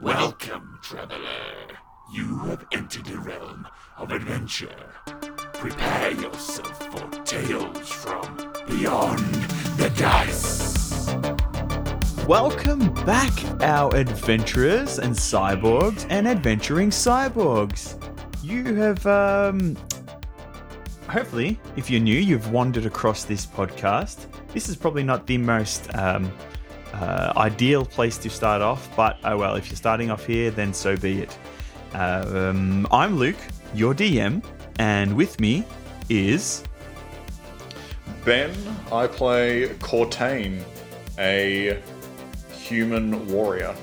Welcome, traveler. You have entered the realm of adventure. Prepare yourself for tales from beyond the dice. Welcome back, our adventurers and cyborgs and adventuring cyborgs. You have, um, hopefully, if you're new, you've wandered across this podcast. This is probably not the most um, uh, ideal place to start off, but oh well, if you're starting off here, then so be it. Um, I'm Luke, your DM, and with me is. Ben, I play Cortain, a human warrior.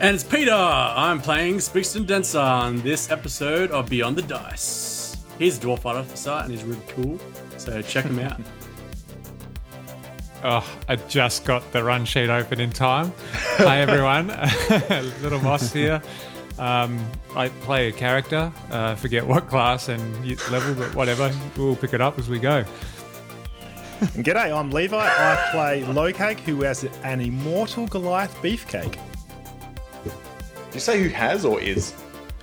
And it's Peter. I'm playing Speakston Denser on this episode of Beyond the Dice. He's a dwarf fight officer and he's really cool. So check him out. Oh, I just got the run sheet open in time. Hi everyone, Little Moss here. Um, I play a character. Uh, forget what class and level, but whatever. We'll pick it up as we go. G'day, I'm Levi. I play Lokag, who has an immortal Goliath beefcake. Did you say who has or is?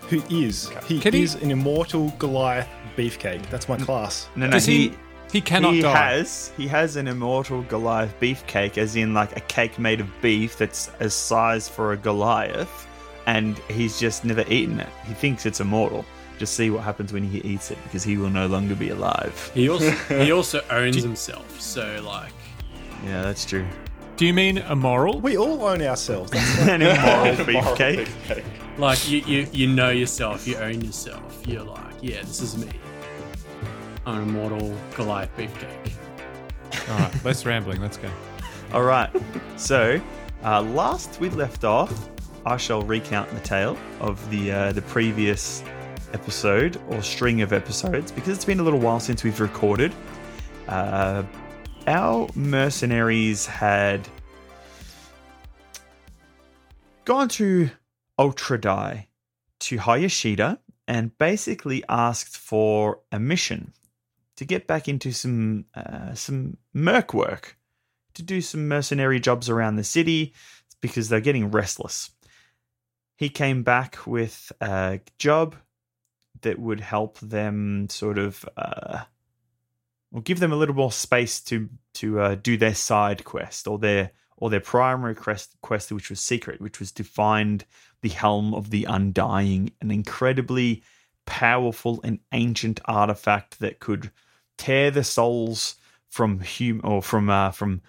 Who is? He Can he- is an immortal Goliath beefcake. That's my class. No, no, Does he? He cannot he die. has he has an immortal Goliath beefcake, as in like a cake made of beef that's a size for a Goliath, and he's just never eaten it. He thinks it's immortal. Just see what happens when he eats it, because he will no longer be alive. He also he also owns himself. So like Yeah, that's true. Do you mean immoral? We all own ourselves. That's an immoral beefcake. like you, you you know yourself, you own yourself. You're like, yeah, this is me. I'm an immortal Goliath beefcake. All right, less rambling. Let's go. All right. So, uh, last we left off, I shall recount the tale of the uh, the previous episode or string of episodes because it's been a little while since we've recorded. Uh, our mercenaries had gone to Ultra Die to Hayashida and basically asked for a mission to get back into some uh, some merc work to do some mercenary jobs around the city because they're getting restless. He came back with a job that would help them sort of uh, or give them a little more space to to uh, do their side quest or their or their primary quest, quest, which was secret, which was to find the helm of the Undying, an incredibly powerful and ancient artifact that could tear the souls from hum or from uh, from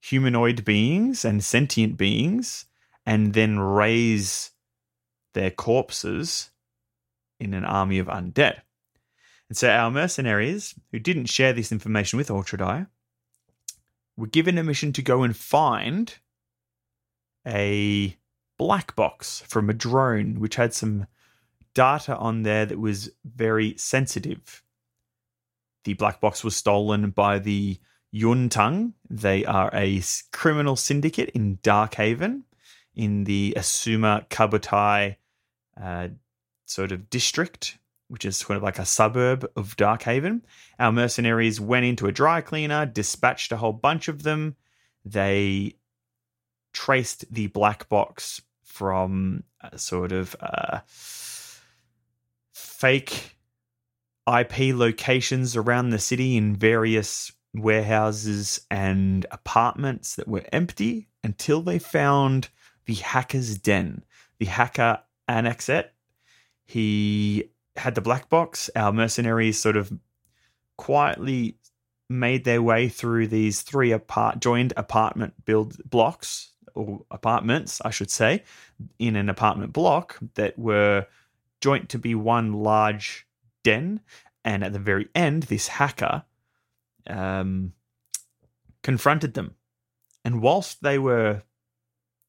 humanoid beings and sentient beings, and then raise their corpses in an army of undead. And so our mercenaries, who didn't share this information with Ultradire, were given a mission to go and find a black box from a drone which had some data on there that was very sensitive. The black box was stolen by the Yuntang. They are a criminal syndicate in Darkhaven, in the Azuma Kabutai uh, sort of district, which is kind of like a suburb of Darkhaven. Our mercenaries went into a dry cleaner, dispatched a whole bunch of them. They traced the black box from a sort of uh, fake IP locations around the city in various warehouses and apartments that were empty until they found the hacker's den. The hacker Annexet. He had the black box. Our mercenaries sort of quietly made their way through these three apart joined apartment build blocks or apartments, I should say, in an apartment block that were joint to be one large den. And at the very end, this hacker um, confronted them. And whilst they were,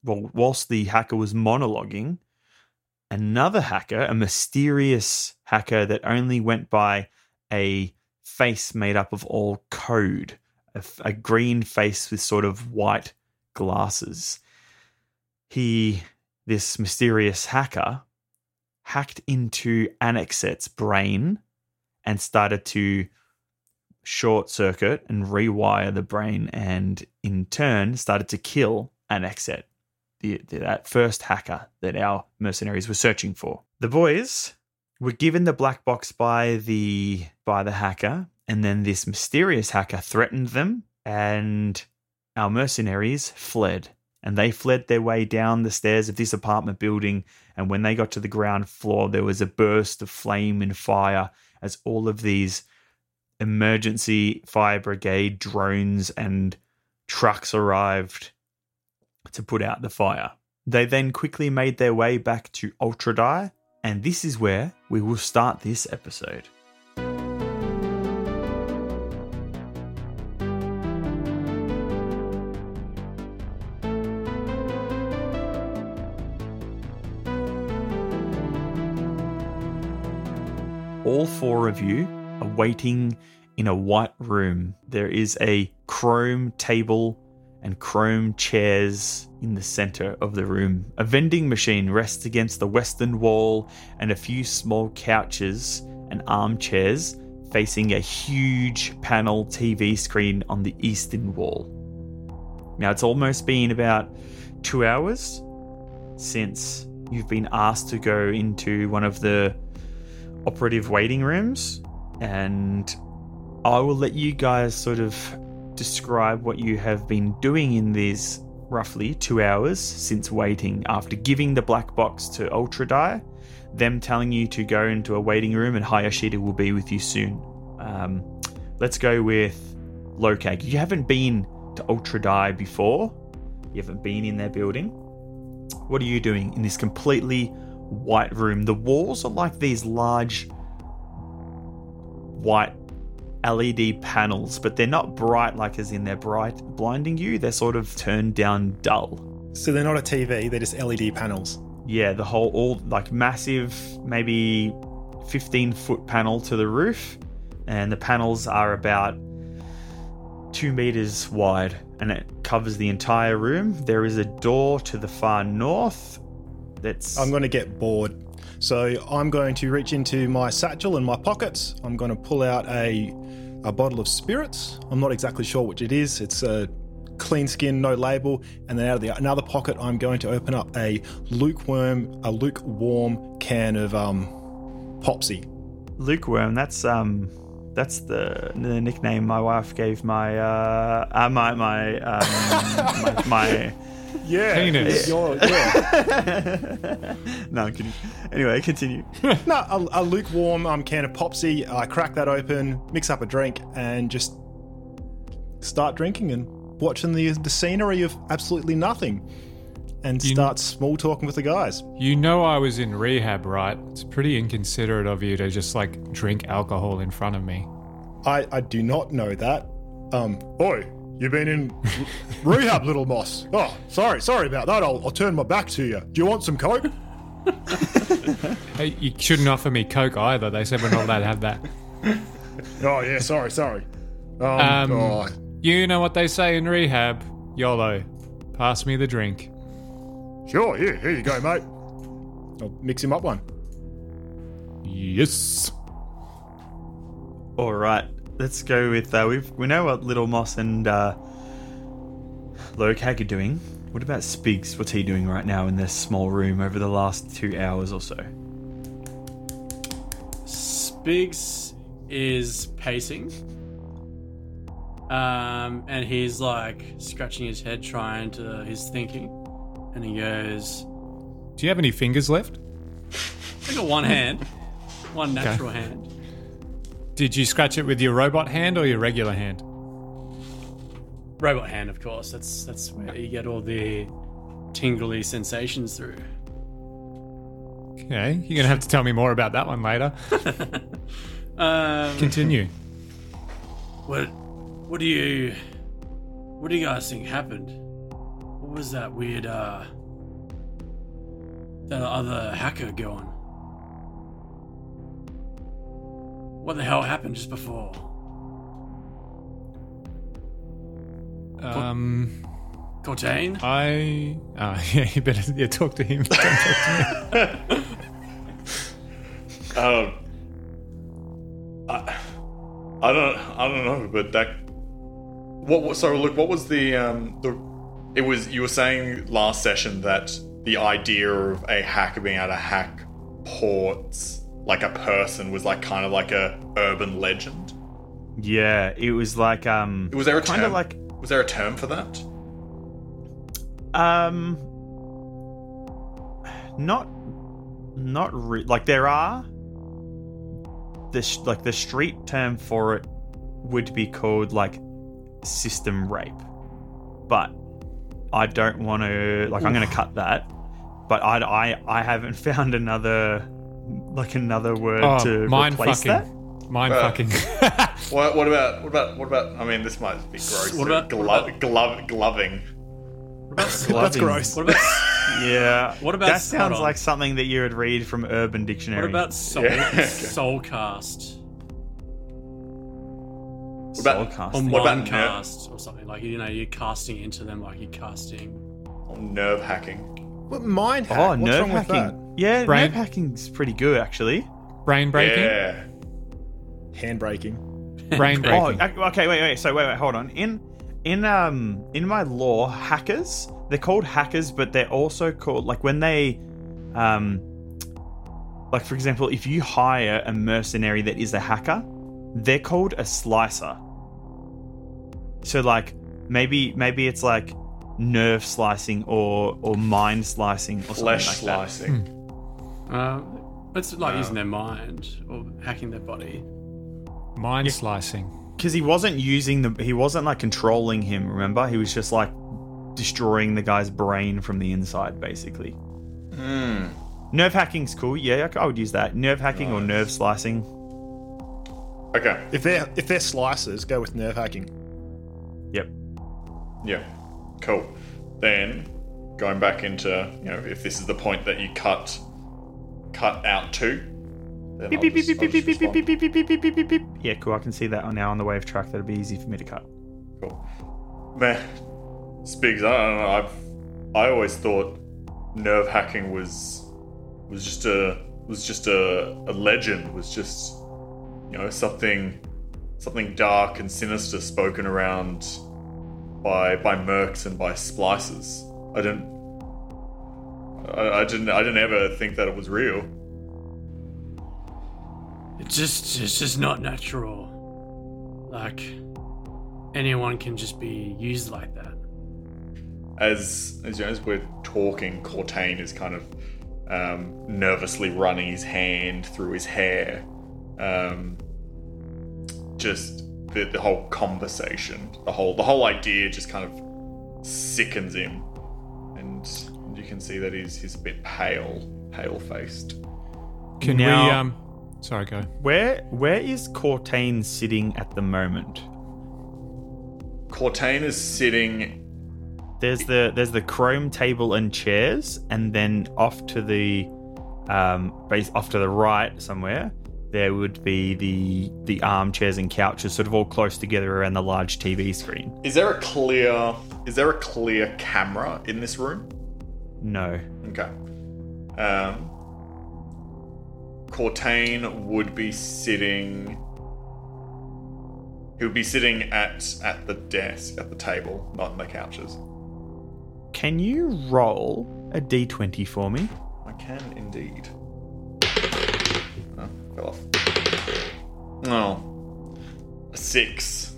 well, whilst the hacker was monologuing, another hacker, a mysterious hacker that only went by a face made up of all code, a green face with sort of white glasses. He, this mysterious hacker, hacked into Annexet's brain and started to short circuit and rewire the brain, and in turn started to kill Annexet. the, the that first hacker that our mercenaries were searching for. The boys were given the black box by the by the hacker, and then this mysterious hacker threatened them, and our mercenaries fled. And they fled their way down the stairs of this apartment building. And when they got to the ground floor, there was a burst of flame and fire as all of these emergency fire brigade drones and trucks arrived to put out the fire. They then quickly made their way back to Ultradire, and this is where we will start this episode. All four of you are waiting in a white room. There is a chrome table and chrome chairs in the center of the room. A vending machine rests against the western wall, and a few small couches and armchairs facing a huge panel TV screen on the eastern wall. Now, it's almost been about two hours since you've been asked to go into one of the operative waiting rooms, and I will let you guys sort of describe what you have been doing in these roughly two hours since waiting after giving the black box to Ultra Die, them telling you to go into a waiting room and Hayashida will be with you soon. Um, let's go with Lokag. You haven't been to Ultra Die before, you haven't been in their building. What are you doing in this completely white room? The walls are like these large white LED panels, but they're not bright like as in they're bright blinding you. They're sort of turned down dull. So they're not a TV, they're just LED panels. Yeah, the whole all like massive, maybe 15 foot panel to the roof, and the panels are about two meters wide, and it covers the entire room. There is a door to the far north. That's I'm going to get bored. So I'm going to reach into my satchel and my pockets. I'm going to pull out a a bottle of spirits. I'm not exactly sure which it is. It's a clean skin, no label. And then out of the another pocket, I'm going to open up a lukewarm a lukewarm can of um popsy. lukewarm. That's um, that's the, the nickname my wife gave my uh, uh my my um, my, my Yeah, Penis. You're- yeah. no, I'm kidding. Anyway, continue. no, a, a lukewarm um, can of popsy. I crack that open, mix up a drink, and just start drinking and watching the the scenery of absolutely nothing, and You- start small talking with the guys. You know I was in rehab, right? It's pretty inconsiderate of you to just like drink alcohol in front of me. I I do not know that. Um, oi, you've been in rehab, little moss. Oh, sorry, sorry about that. I'll, I'll turn my back to you. Do you want some coke? Hey, you shouldn't offer me coke either. They said we're not allowed to have that. Oh yeah, sorry, sorry. Um, Um, oh, You know what they say in rehab? YOLO. Pass me the drink. sure, here, here you go, mate. I'll mix him up one. Yes. All right, let's go with uh, we we know what Little Moss and uh, Lokag are doing. What about Spigs? What's he doing right now in this small room over the last two hours or so? Spigs is pacing. Um, and he's like scratching his head, trying to. He's thinking. And he goes, Do you have any fingers left? I got one hand, one natural hand. Did you scratch it with your robot hand or your regular hand? Robot hand, of course. That's that's where you get all the tingly sensations through. Okay, you're gonna have to tell me more about that one later. Um, Continue. what what do you what do you guys think happened? What was that weird uh that other hacker going? What the hell happened just before? Um, Cortain? I. Uh, yeah, you better yeah, talk to him. Don't talk to me. Um, I, I don't, I don't know, but that. What? what so look, what was the um the it was you were saying last session that the idea of a hacker being able to hack ports like a person was like kind of like a urban legend. Yeah, it was like um Was there a kind term? of like was there a term for that? um not not re- like there are this sh- like the street term for it would be called like system rape but i don't want to like i'm going to cut that but I, I i haven't found another like another word Oh, to mind replace fucking. that Mind Uh, fucking. What, what about what about what about? I mean, this might be gross. What about- Glo- what about- glove, gloving? What about That's gross. what about yeah What about- that sounds like something that you would read from urban dictionary what about soul Yeah, okay. soulcast What about- Soulcast? or What about ner- or something like you know you're casting into them like you're casting Oh, nerve hacking. What mind hack? oh What's nerve wrong with hacking yeah Brain- nerve hacking's pretty good actually Brain breaking. Yeah. that? Handbraking. Brain Oh, breaking. ac- okay, wait, wait. So wait, wait, hold on. In in um in my law, hackers they're called hackers, but they're also called like when they um like for example, if you hire a mercenary that is a hacker, they're called a slicer. So like maybe maybe it's like nerve slicing or or mind slicing or Flesh something like that. Slicing. uh, it's like Wow. using their mind or hacking their body Mind slicing. because he wasn't using the he wasn't like controlling him remember he was just like destroying the guy's brain from the inside basically Hmm. nerve hacking's cool yeah I- I would use that nerve hacking or nerve slicing Okay. If they're if they're slicers, go with nerve hacking. yep Yeah. Cool. Then going back into you know if this is the point that you cut cut out to. Then beep, beep, beep, just- beep, I'll beep, beep, beep, beep, beep, beep, beep, beep, beep, beep. yeah cool i can see that now on the wave track that'll be easy for me to cut Cool. Man, Spigs, I don't know. I've I always thought nerve hacking was was just a was just a, a legend. Was just you know something something dark and sinister spoken around by by mercs and by splices. I didn't. I, I didn't. I didn't ever think that it was real. it's just it's just not natural like anyone can just be used like that as as, you know, as we're talking, Cortain is kind of um, nervously running his hand through his hair. Um, just the, the whole conversation, the whole the whole idea, just kind of sickens him, you can see that he's he's a bit pale, pale faced. Can we um sorry, go. where where is cortain sitting at the moment Cortain is sitting. there's the there's the chrome table and chairs and then off to the um base off to the right somewhere there would be the the armchairs and couches sort of all close together around the large tv screen Is there a clear? Is there a clear camera in this room? No Okay. Um, Cortain would be sitting. He would be sitting at at the desk, at the table, not in the couches. can you roll a d20 for me I can indeed. Oh, fell off. Oh, a six.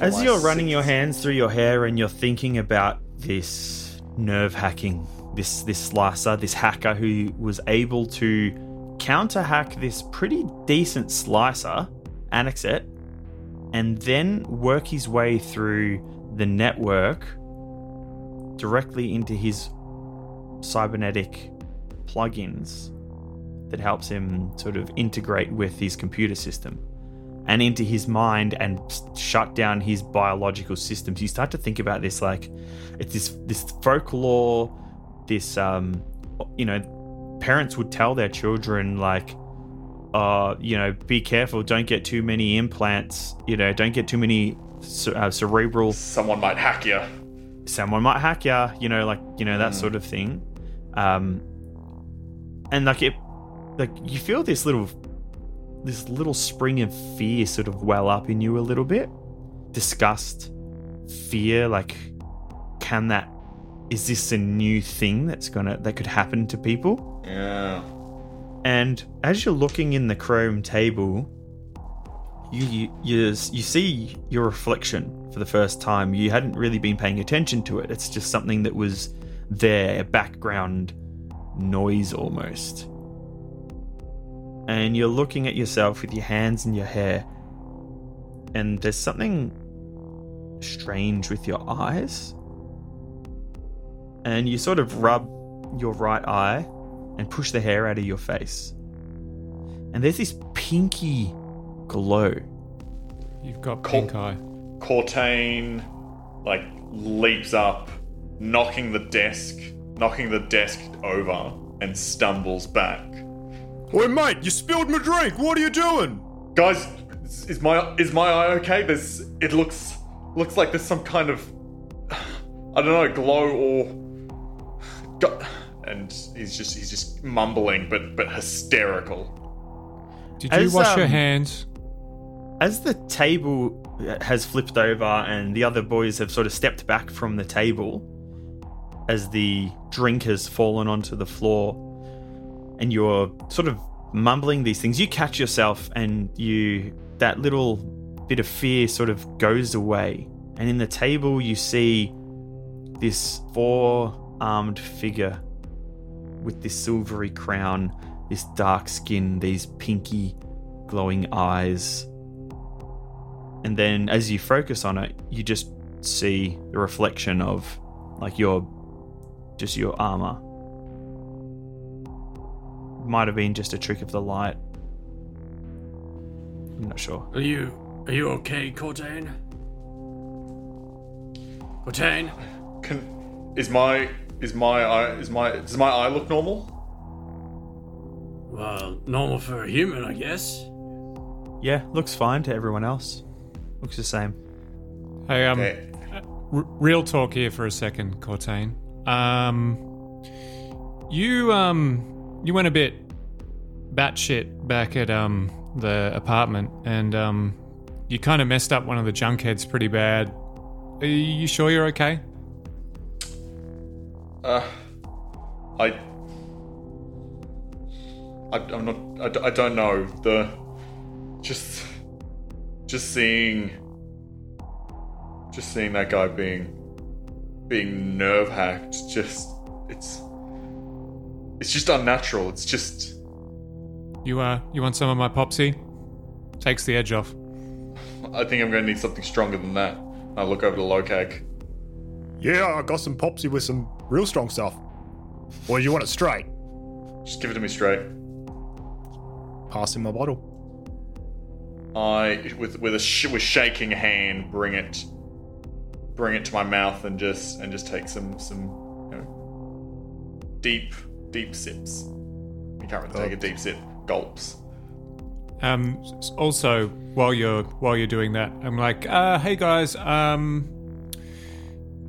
As you're running your hands through your hair and you're thinking about this nerve hacking, this this slicer, this hacker who was able to counter hack this pretty decent slicer, Annexet, and then work his way through the network directly into his cybernetic plugins that helps him sort of integrate with his computer system and into his mind and shut down his biological systems. You start to think about this like it's this this folklore, this um, you know, parents would tell their children like, uh, you know, be careful, don't get too many implants, you know, don't get too many uh, cerebral. Someone might hack you. Someone might hack you, you know, like you know that Mm. sort of thing. Um, and like it, like you feel this little this little spring of fear sort of well up in you a little bit. Disgust, fear, like can that is this a new thing that's gonna that could happen to people? Yeah. And as you're looking in the chrome table, you you you, you see your reflection for the first time. You hadn't really been paying attention to it. It's just something that was there, a background noise almost. And you're looking at yourself with your hands in your hair, and there's something strange with your eyes. And you sort of rub your right eye and push the hair out of your face. And there's this pinky glow. You've got Cool. pink eye. Cortain like leaps up, knocking the desk, knocking the desk over, and stumbles back. Oi, mate, you spilled my drink. What are you doing? Guys, is is my is my eye okay? There's it looks looks like there's some kind of I don't know glow or go- and he's just he's just mumbling but but hysterical. Did you As, wash your um, hands? As the table has flipped over and the other boys have sort of stepped back from the table, as the drink has fallen onto the floor, and you're sort of mumbling these things, you catch yourself and you that little bit of fear sort of goes away. And in the table, you see this four armed figure with this silvery crown, this dark skin, these pinky glowing eyes. And then as you focus on it, you just see the reflection of like your just your armor. Might have been just a trick of the light. I'm not sure. Are you are you okay, Cortain? Cortain? Can is my is my eye is my does my eye look normal? Well, normal for a human, I guess. Yeah, looks fine to everyone else. Looks the same. Hey, um, Okay. r- real talk here for a second, Cortain. Um, you um, you went a bit batshit back at um the apartment, and um, you kind of messed up one of the junkheads pretty bad. Are you sure you're okay? Uh, I, I, I'm not. I, I don't know. The, just, just seeing, just seeing that guy being, being nerve hacked. Just, it's, it's just unnatural. It's just, You uh, you want some of my popsy? Takes the edge off. I think I'm going to need something stronger than that. I look over to Lokag. Yeah, I got some popsy with some real strong stuff. Or you want it straight? Just give it to me straight. Pass him my bottle. I, with with a sh- with shaking hand, bring it, bring it to my mouth and just and just take some some you know, deep deep sips. You can't really take a deep sip. Gulps. Um, also, while you're while you're doing that, I'm like, uh, hey guys, um,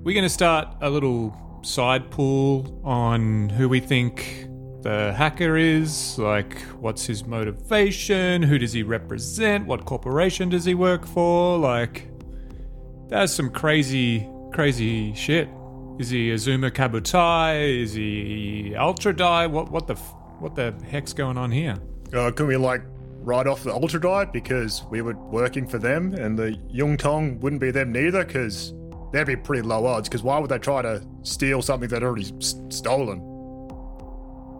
we're gonna start a little side pool on who we think the hacker is. Like, what's his motivation? Who does he represent? What corporation does he work for? Like, that's some crazy, crazy shit. Is he Azuma Kabutai? Is he Ultra Die? What what the f- what the heck's going on here? Uh, can we like write off the Ultra Die because we were working for them and the Yuntang wouldn't be them neither because that'd be pretty low odds because why would they try to steal something they'd already s- stolen?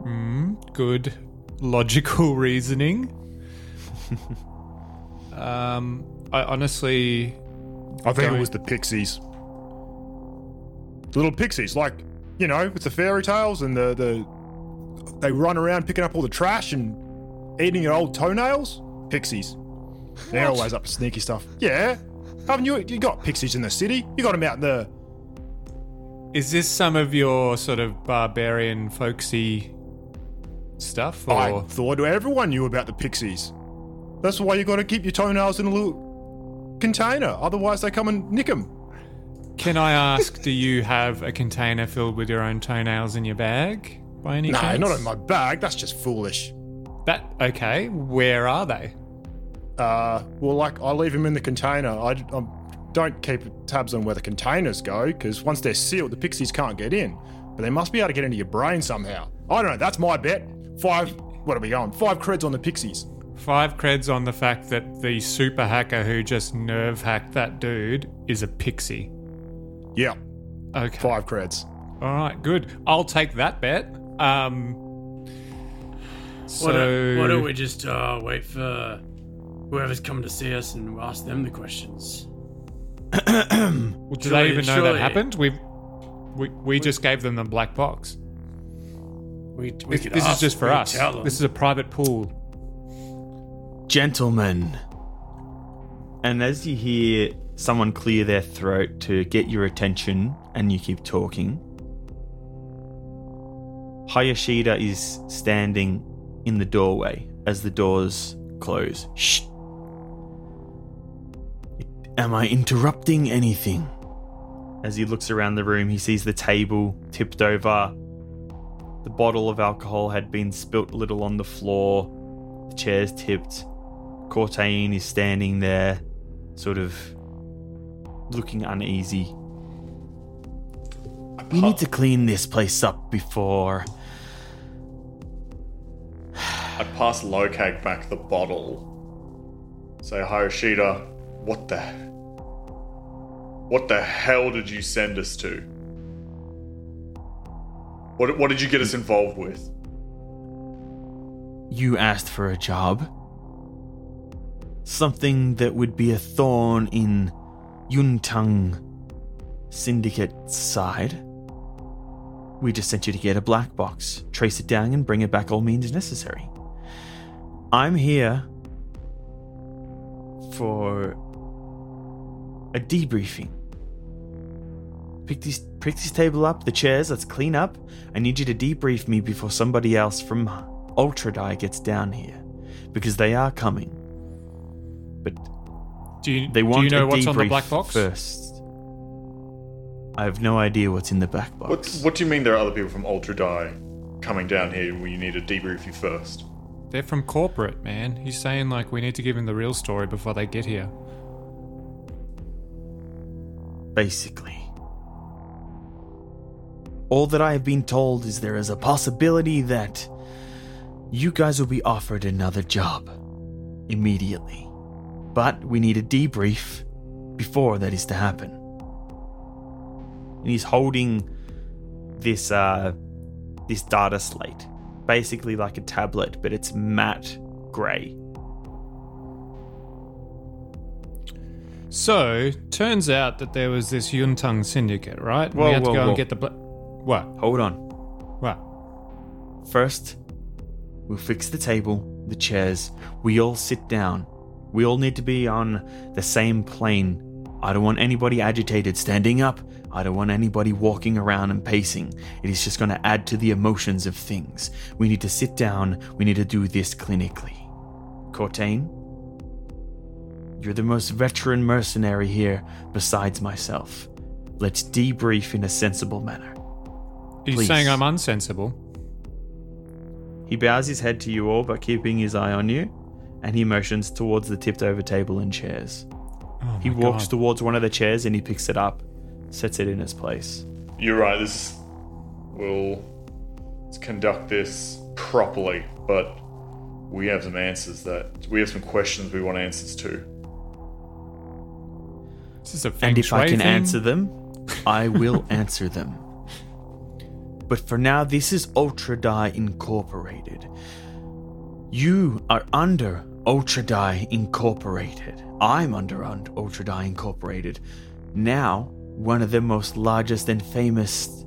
Mm, good logical reasoning. um, I honestly, I think it was the Pixies. The little Pixies, like, you know, with the fairy tales and the, the they run around picking up all the trash and eating your old toenails. Pixies. They're always up to sneaky stuff. Yeah. Haven't you you got pixies in the city? You got them out in the is this some of your sort of barbarian folksy stuff? Or I thought everyone knew about the pixies. That's why you got to keep your toenails in a little container. Otherwise, they come and nick them. Can I ask, do you have a container filled with your own toenails in your bag by any No, chance? not in my bag. That's just foolish. That okay? Where are they? Uh, well, like I leave them in the container. I, am don't keep tabs on where the containers go, because once they're sealed, the pixies can't get in. But they must be able to get into your brain somehow. I don't know, that's my bet. Five, what are we going? Five creds on the pixies. Five creds on the fact that the super hacker who just nerve hacked that dude is a pixie. Yeah, Okay. five creds. All right, good. I'll take that bet. Um. So Why don't, why don't we just uh, wait for whoever's come to see us and we'll ask them the questions? Well, do Surely- they even know surely- that happened? We've we, we just gave them the black box. We, we This, could this is just for us. This is a private pool. Gentlemen. And as you hear someone clear their throat to get your attention and you keep talking, Hayashida is standing in the doorway as the doors close. Shh. Am I interrupting anything? As he looks around the room, he sees the table tipped over. The bottle of alcohol had been spilt a little on the floor. The chair's tipped. Cortain is standing there, sort of looking uneasy. We need to clean this place up before. I pass Lokag back the bottle. Say, Hayashida, what the. What the hell did you send us to? What, what did you get us involved with? You asked for a job. Something that would be a thorn in Yuntang Syndicate's side. We just sent you to get a black box, trace it down, and bring it back all means necessary. I'm here for a debriefing. Pick this, pick this table up, the chairs, let's clean up. I need you to debrief me before somebody else from Ultra Die gets down here. Because they are coming. But Do you, they want do you know a what's on the black box? first. I have no idea what's in the black box. what do you mean there are other people from Ultra Die coming down here and we need to debrief you first? They're from corporate, man. He's saying like we need to give him the real story before they get here. Basically. All that I have been told is there is a possibility that you guys will be offered another job immediately. But we need a debrief before that is to happen. And he's holding this uh this data slate. Basically like a tablet, but it's matte grey. So, turns out that there was this Yuntang syndicate, right? Whoa, we had to go whoa. and get the. Bla- what? Hold on. What? First, we'll fix the table, the chairs. We all sit down. We all need to be on the same plane. I don't want anybody agitated standing up. I don't want anybody walking around and pacing. It is just going to add to the emotions of things. We need to sit down. We need to do this clinically. Cortain, you're the most veteran mercenary here besides myself. Let's debrief in a sensible manner. Are you saying I'm unsensible? He bows his head to you all, but keeping his eye on you, and he motions towards the tipped over table and chairs. Oh He walks God. towards one of the chairs and he picks it up, sets it in its place. You're right, this. We'll conduct this properly, but we have some answers that. We have some questions we want answers to. This is a and if I can thing? answer them, I will answer them. But for now, this is Ultra Die Incorporated. You are under Ultra Die Incorporated. I'm under un- Ultra Die Incorporated. Now, one of the most largest and famous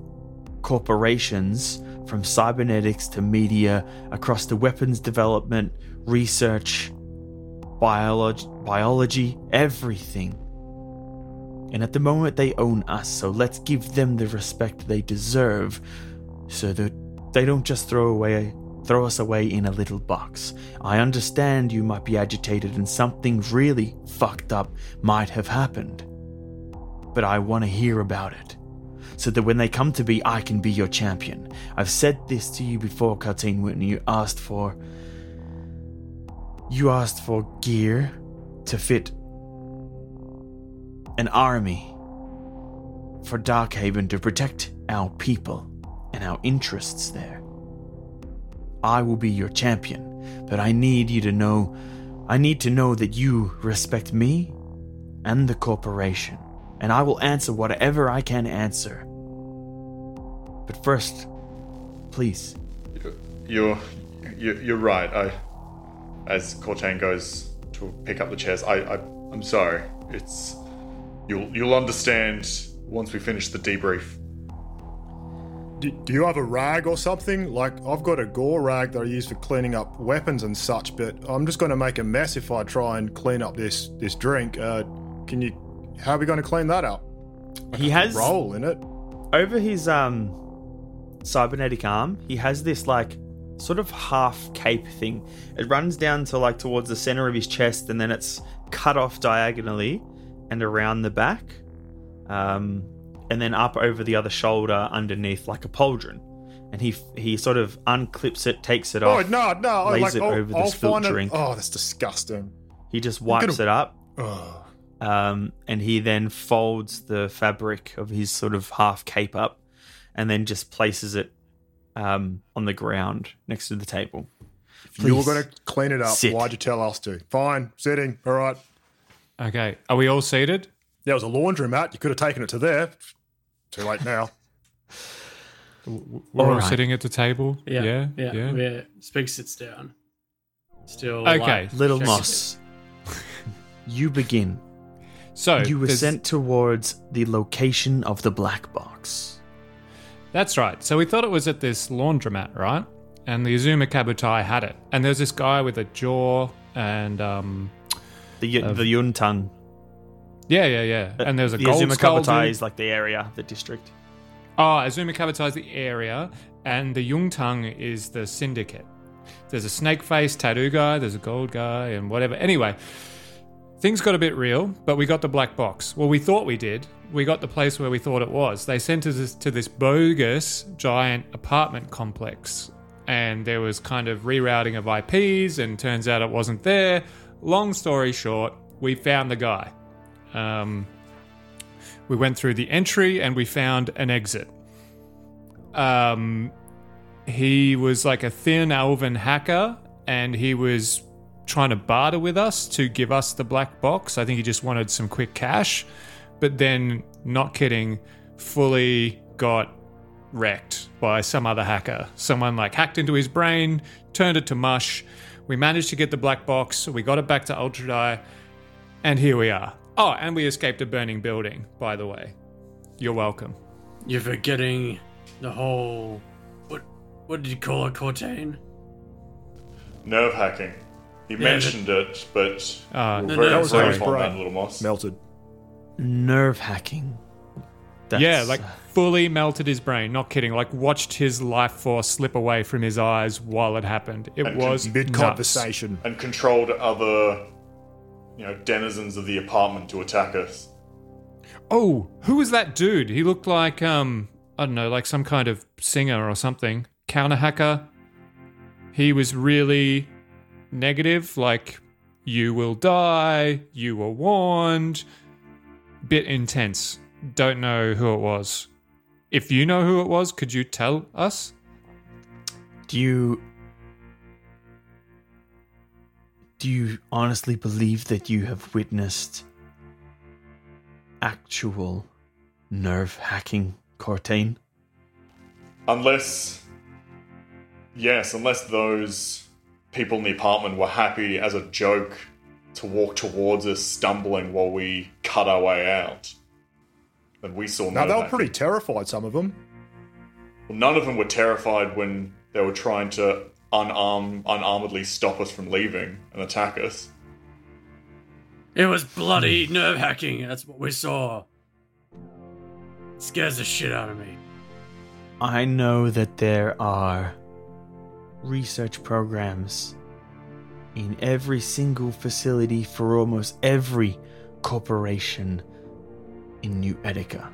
corporations from cybernetics to media across the weapons development, research, biolog- biology, everything. And at the moment, they own us, so let's give them the respect they deserve so that they don't just throw away throw us away in a little box. I understand you might be agitated and something really fucked up might have happened. But I want to hear about it. So that when they come to me, I can be your champion. I've said this to you before, Cortain when you asked for. You asked for gear to fit an army for Darkhaven to protect our people and our interests there. I will be your champion, but I need you to know I need to know that you respect me and the corporation, and I will answer whatever I can answer. But first, please, You're you're, right. I as Cortain goes to pick up the chairs, I, I I'm sorry. It's you'll you'll understand once we finish the debrief. Do, do you have a rag or something? Like, I've got a gore rag that I use for cleaning up weapons and such, but I'm just going to make a mess if I try and clean up this this drink. Uh, can you? How are we going to clean that up? he has Roll in it. over his um cybernetic arm, he has this like sort of half cape thing. It runs down to like towards the center of his chest, and then it's cut off diagonally and around the back, um, and then up over the other shoulder underneath like a pauldron. And he he sort of unclips it, takes it off. Oh off. no, no! Lays like, it I'll, over the I'll spilt find drink. Oh, that's disgusting. He just wipes gonna- it up, Oh. um, and he then folds the fabric of his sort of half cape up, and then just places it um, on the ground next to the table. You were going to clean it up. Sit. Why'd you tell us to? Fine, sitting. All right. Okay. Are we all seated? There was a laundromat. You could have taken it to there. Too late now. We're all, right. sitting at the table. Yeah, Yeah. yeah, Yeah. yeah. Spig sits down. Still. Okay. like, Little Moss, you begin. So You were there's- sent towards the location of the black box. That's right. So we thought it was at this laundromat, right? And the Azuma Kabutai had it. And there's this guy with a jaw and um The Of- the Yuntang. Yeah, yeah, yeah. Uh, and there's a the gold Azuma skull is like the area, the district. Oh, Azuma Kabutai is the area, and the Yuntang is the syndicate. There's a snake face tattoo guy, there's a gold guy, and whatever. Anyway, things got a bit real, but we got the black box. Well, we thought we did. We got the place where we thought it was. They sent us to this bogus giant apartment complex, and there was kind of rerouting of IPs, and turns out it wasn't there. Long story short, we found the guy. Um, we went through the entry and we found an exit. Um, he was like a thin elven hacker and he was trying to barter with us to give us the black box. I think he just wanted some quick cash, but then, not kidding, fully got wrecked by some other hacker. Someone like hacked into his brain, turned it to mush. We managed to get the black box, we got it back to Ultra Die, and here we are. Oh, and we escaped a burning building, by the way. You're welcome. You're forgetting the whole. What what did you call it, Cortain? Nerve hacking. He mentioned it, but Uh, we're no, very that was brief Harry's on that, little moss. Melted. Nerve hacking. That's, yeah, like uh, fully melted his brain. Not kidding. Like watched his life force slip away from his eyes while it happened. It And was Mid nuts. conversation. and controlled other, you know, denizens of the apartment to attack us. Oh, who was that dude? He looked like um, I don't know, like some kind of singer or something. Counter hacker. He was really negative. Like, you will die. You were warned. Bit intense. Don't know who it was. If you know who it was, could you tell us? Do you do you honestly believe that you have witnessed actual nerve hacking, Cortain? Unless, yes, unless those people in the apartment were happy as a joke to walk towards us, stumbling while we cut our way out. Then we saw No, none they were pretty terrified, some of them. Well, none of them were terrified when they were trying to unarm, unarmedly stop us from leaving and attack us. It was bloody nerve hacking. That's what we saw. It scares the shit out of me. I know that there are research programs in every single facility for almost every corporation in New Etica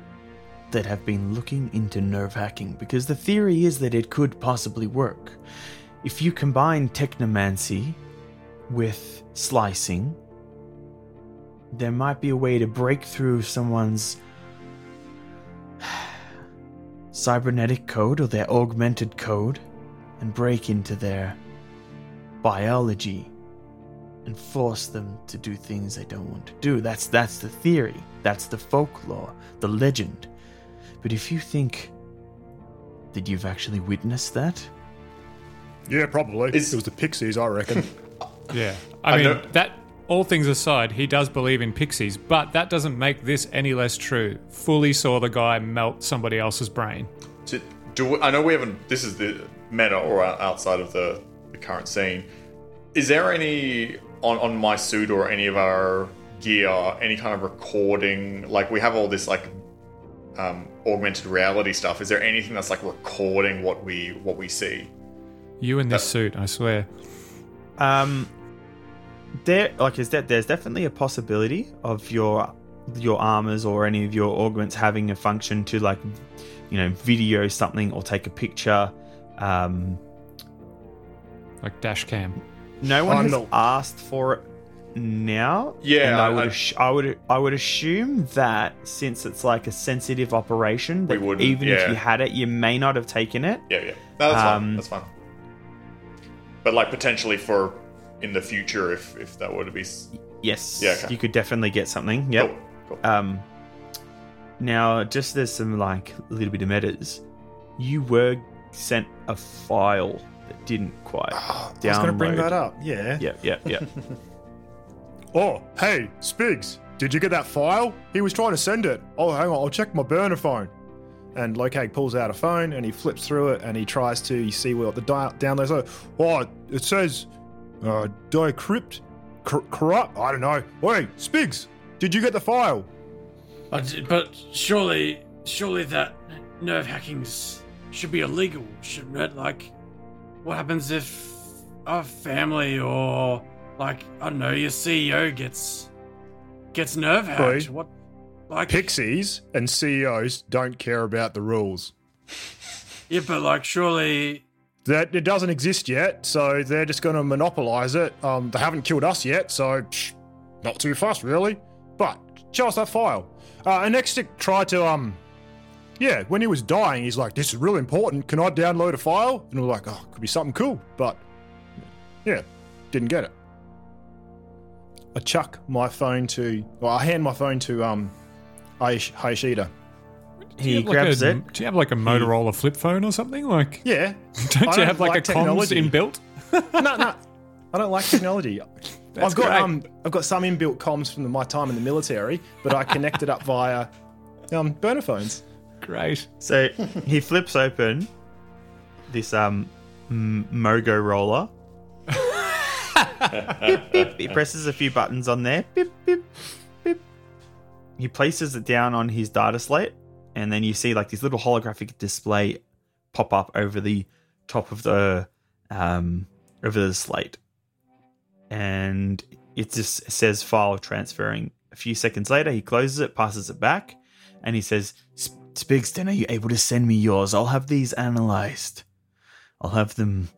that have been looking into nerve hacking because the theory is that it could possibly work. If you combine technomancy with slicing, there might be a way to break through someone's cybernetic code or their augmented code and break into their biology and force them to do things they don't want to do. That's that's the theory. That's the folklore, the legend. But if you think that you've actually witnessed that, Yeah, probably. Is- it was the Pixies, I reckon. Yeah. I, I mean, know- that all things aside, he does believe in pixies, but that doesn't make this any less true. Fully saw the guy melt somebody else's brain. Do, do we- I know we haven't. This is the meta or outside of the, the current scene. Is there any on on my suit or any of our gear any kind of recording? Like we have all this like um, augmented reality stuff. Is there anything that's like recording what we what we see? You in this suit, I swear. um, there like is that there's definitely a possibility of your your armors or any of your augments having a function to like you know video something or take a picture. Um, Like dash cam. no one I'm has not- asked for it now. Yeah, and I I- would I- ass- I would I would assume that since it's like a sensitive operation, that We wouldn't, even if you had it, you may not have taken it. Yeah, yeah. No, that's Um, fine. That's fine. But like potentially for in the future, if if that were to be Yes, Yeah, okay. you could definitely get something. Yep. cool, cool. Um, now, just there's some like a little bit of metas. You were sent a file that didn't quite I was going to bring that up. Yeah. Yeah. Yeah. yep. Oh, hey, Spigs, did you get that file? He was trying to send it. Oh, hang on, I'll check my burner phone. And Lokag pulls out a phone and he flips through it and he tries to see what the di- downloads are. Oh, it says uh, decrypt, cor- corrupt. I don't know. Hey, Spigs, did you get the file? I did- but surely, surely that nerve hackings should be illegal, shouldn't it? Like, what happens if a family or like I don't know, your CEO gets gets nerve hacked? What? Like, Pixies and CEOs don't care about the rules. yeah, but like, surely, That it doesn't exist yet, so they're just going to monopolize it. Um, they haven't killed us yet, so psh, not too fast, really. But show us that file. Uh, and Nextic tried to um, yeah, when he was dying, he's like, "This is really important. Can I download a file?" And we're like, "Oh, could be something cool," but yeah, didn't get it. I chuck my phone to, well, I hand my phone to um, Hayashida. Do you he have like grabs a, it. Do you have like a Motorola flip phone or something? Like, Yeah, don't I you have like, like a comms inbuilt? no, no. I don't like technology. That's I've got great. um, I've got some inbuilt comms from my time in the military, but I connected up via um, burner phones. Great. So he flips open this um m- Mogo roller. beep, beep. He presses a few buttons on there. Beep, beep, beep. He places it down on his data slate, and then you see like this little holographic display pop up over the top of the um over the slate, and it just says file transferring. A few seconds later, he closes it, passes it back, and he says, Spigston, are you able to send me yours? I'll have these analyzed. I'll have them,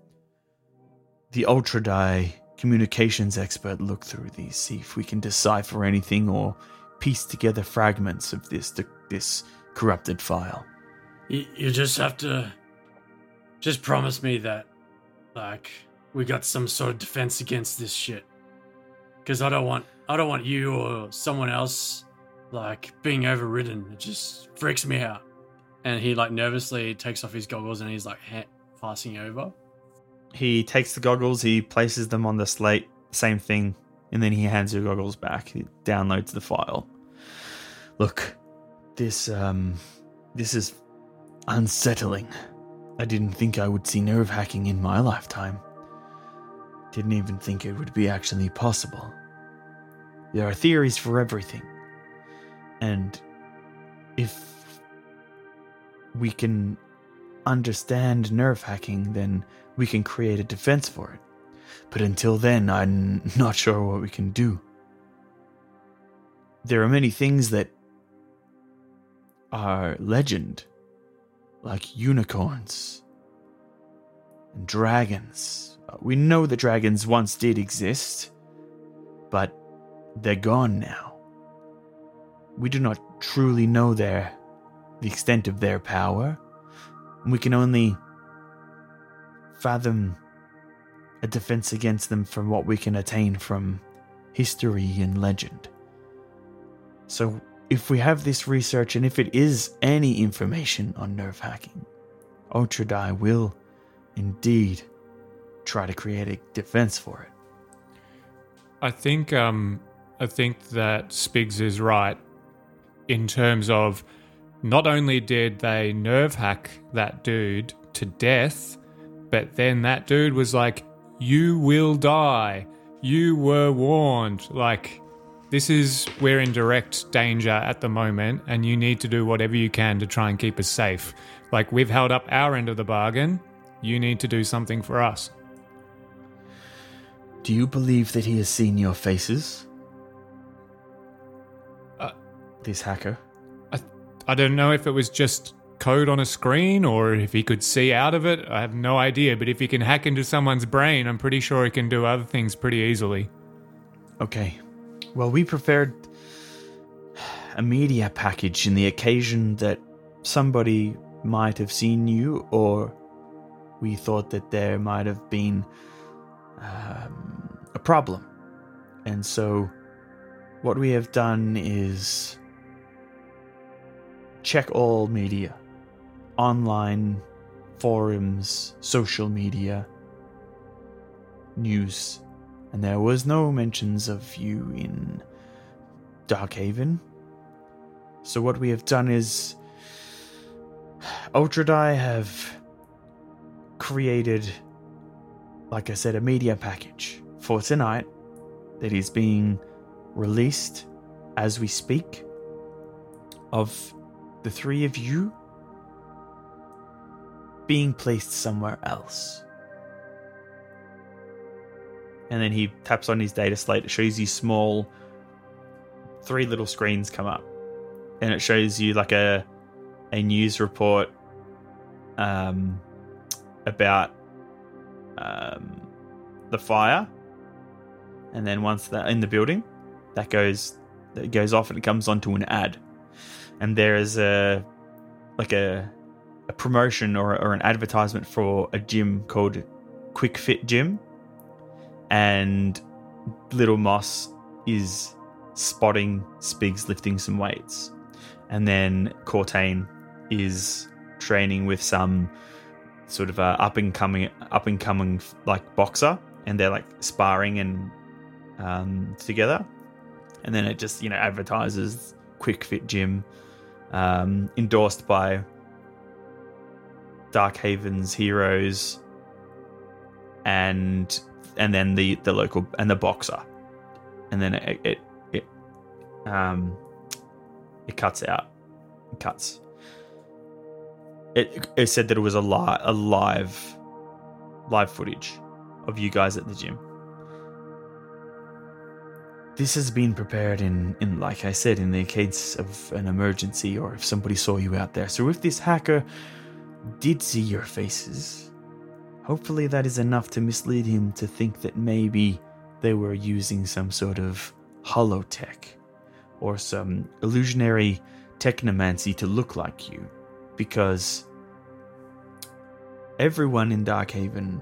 the Ultra Die communications expert, look through these, see if we can decipher anything or piece together fragments of this this corrupted file. you, you just have to just promise me that, like, we got some sort of defense against this shit. Because I don't want, I don't want you or someone else like being overridden. It just freaks me out. And he like nervously takes off his goggles and he's like ha- passing over. He takes the goggles, he places them on the slate, same thing, and then he hands your goggles back. He downloads the file. Look, this um this is unsettling. I didn't think I would see nerve hacking in my lifetime. Didn't even think it would be actually possible. There are theories for everything. And if we can understand nerve hacking, then we can create a defense for it. But until then, I'm not sure what we can do. There are many things that are legend, like unicorns and dragons. Uh, We know the dragons once did exist, but they're gone now. we do not truly know their the extent of their power. And we can only fathom a defense against them from what we can attain from history and legend. So, if we have this research and if it is any information on nerve hacking, Ultra Die will indeed try to create a defense for it. I think um, I think that Spigs is right in terms of not only did they nerve hack that dude to death, but then that dude was like, "You will die. You were warned." Like this is we're in direct danger at the moment, and you need to do whatever you can to try and keep us safe. Like we've held up our end of the bargain. You need to do something for us. Do you believe that he has seen your faces? Uh, this hacker? I, I don't know if it was just code on a screen or if he could see out of it. I have no idea. But if he can hack into someone's brain, I'm pretty sure he can do other things pretty easily. Okay. Well, we prepared a media package in the occasion that somebody might have seen you, or we thought that there might have been um, a problem. And so, what we have done is check all media online, forums, social media, news, and there was no mentions of you in Darkhaven. So, what we have done is Ultra Ultradie have created like I said, a media package for tonight that is being released as we speak of the three of you being placed somewhere else. And then he taps on his data slate. It shows you small, three little screens come up, and it shows you like a a news report um, about um, the fire, and then once that in the building, that goes that goes off and it comes onto an ad, and there is a like a a promotion or, or an advertisement for a gym called Quick Fit Gym, and Little Moss is spotting Spigs lifting some weights, and then Cortain is training with some sort of a up and coming up and coming like boxer. And they're like sparring and um, together. And then it just you know advertises quick fit gym um, endorsed by dark havens heroes and and then the the local and the boxer and then it it, it um it cuts out it cuts it, it said that it was a, li- a live live footage of you guys at the gym. This has been prepared in, in, like I said, in the case of an emergency or if somebody saw you out there. So if this hacker did see your faces, hopefully that is enough to mislead him to think that maybe they were using some sort of holotech or some illusionary technomancy to look like you. Because everyone in Darkhaven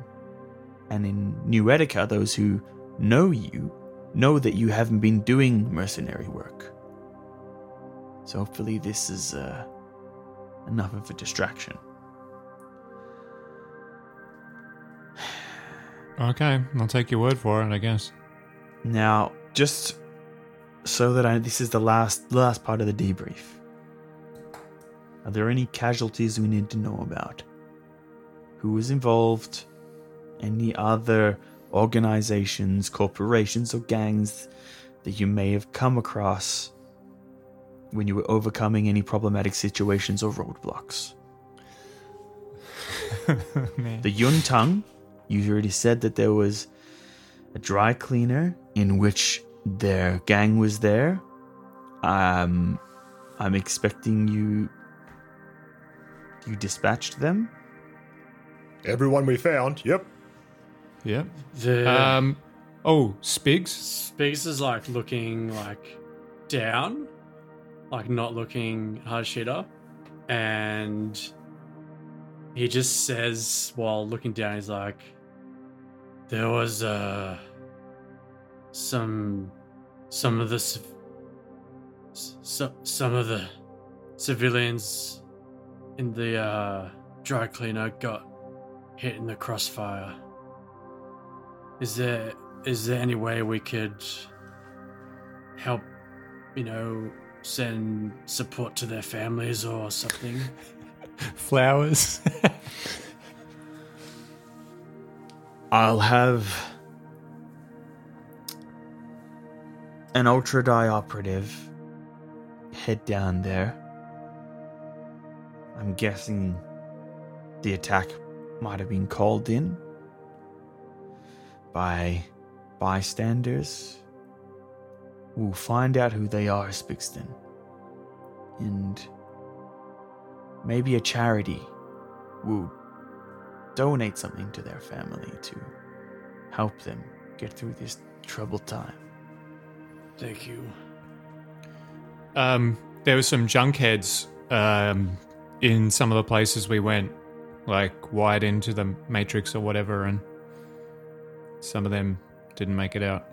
and in New Etica, those who know you, know that you haven't been doing mercenary work. So hopefully, this is uh, enough of a distraction. Okay, I'll take your word for it, I guess. Now, just so that I, this is the last last part of the debrief. Are there any casualties we need to know about? Who was involved? Any other organizations, corporations, or gangs that you may have come across when you were overcoming any problematic situations or roadblocks? the Yuntang, you already said that there was a dry cleaner in which their gang was there. Um, I'm expecting you. You dispatched them. Everyone we found, yep. Yep. The Um. Oh, Spigs. Spigs is like looking like down like not looking at Hayashida, and he just says while looking down, he's like, "There was uh some some of the some some of the civilians in the uh, dry cleaner got hit in the crossfire. Is there is there any way we could help? You know, send support to their families or something." Flowers. I'll have an ultra die operative head down there. I'm guessing the attack might have been called in by bystanders. We'll find out who they are, Spixton. And maybe a charity will donate something to their family to help them get through this troubled time. Thank you. um, there were some junkheads um, in some of the places we went, like wide into the Matrix or whatever, and some of them didn't make it out.